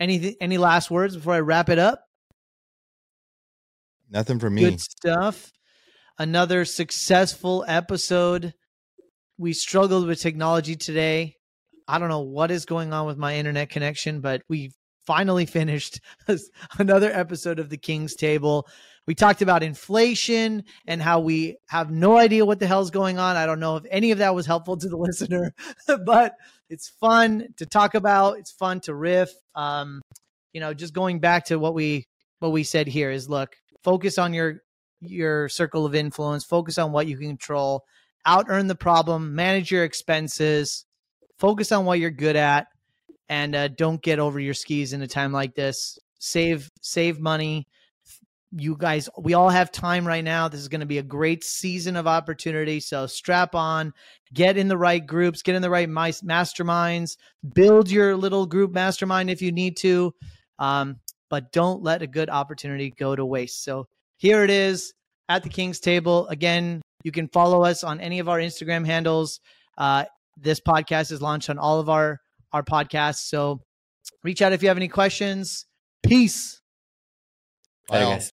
A: any any last words before i wrap it up?
C: Nothing for me.
A: Good stuff. Another successful episode. We struggled with technology today. I don't know what is going on with my internet connection, but we finally finished another episode of the King's Table. We talked about inflation and how we have no idea what the hell's going on. I don't know if any of that was helpful to the listener, but it's fun to talk about. It's fun to riff. Um, you know, just going back to what we what we said here is look, focus on your your circle of influence, focus on what you can control, out earn the problem, manage your expenses, focus on what you're good at and uh, don't get over your skis in a time like this save save money you guys we all have time right now this is going to be a great season of opportunity so strap on get in the right groups get in the right masterminds build your little group mastermind if you need to um, but don't let a good opportunity go to waste so here it is at the king's table again you can follow us on any of our instagram handles uh, this podcast is launched on all of our our podcasts. So reach out if you have any questions. Peace.
B: Bye, guys.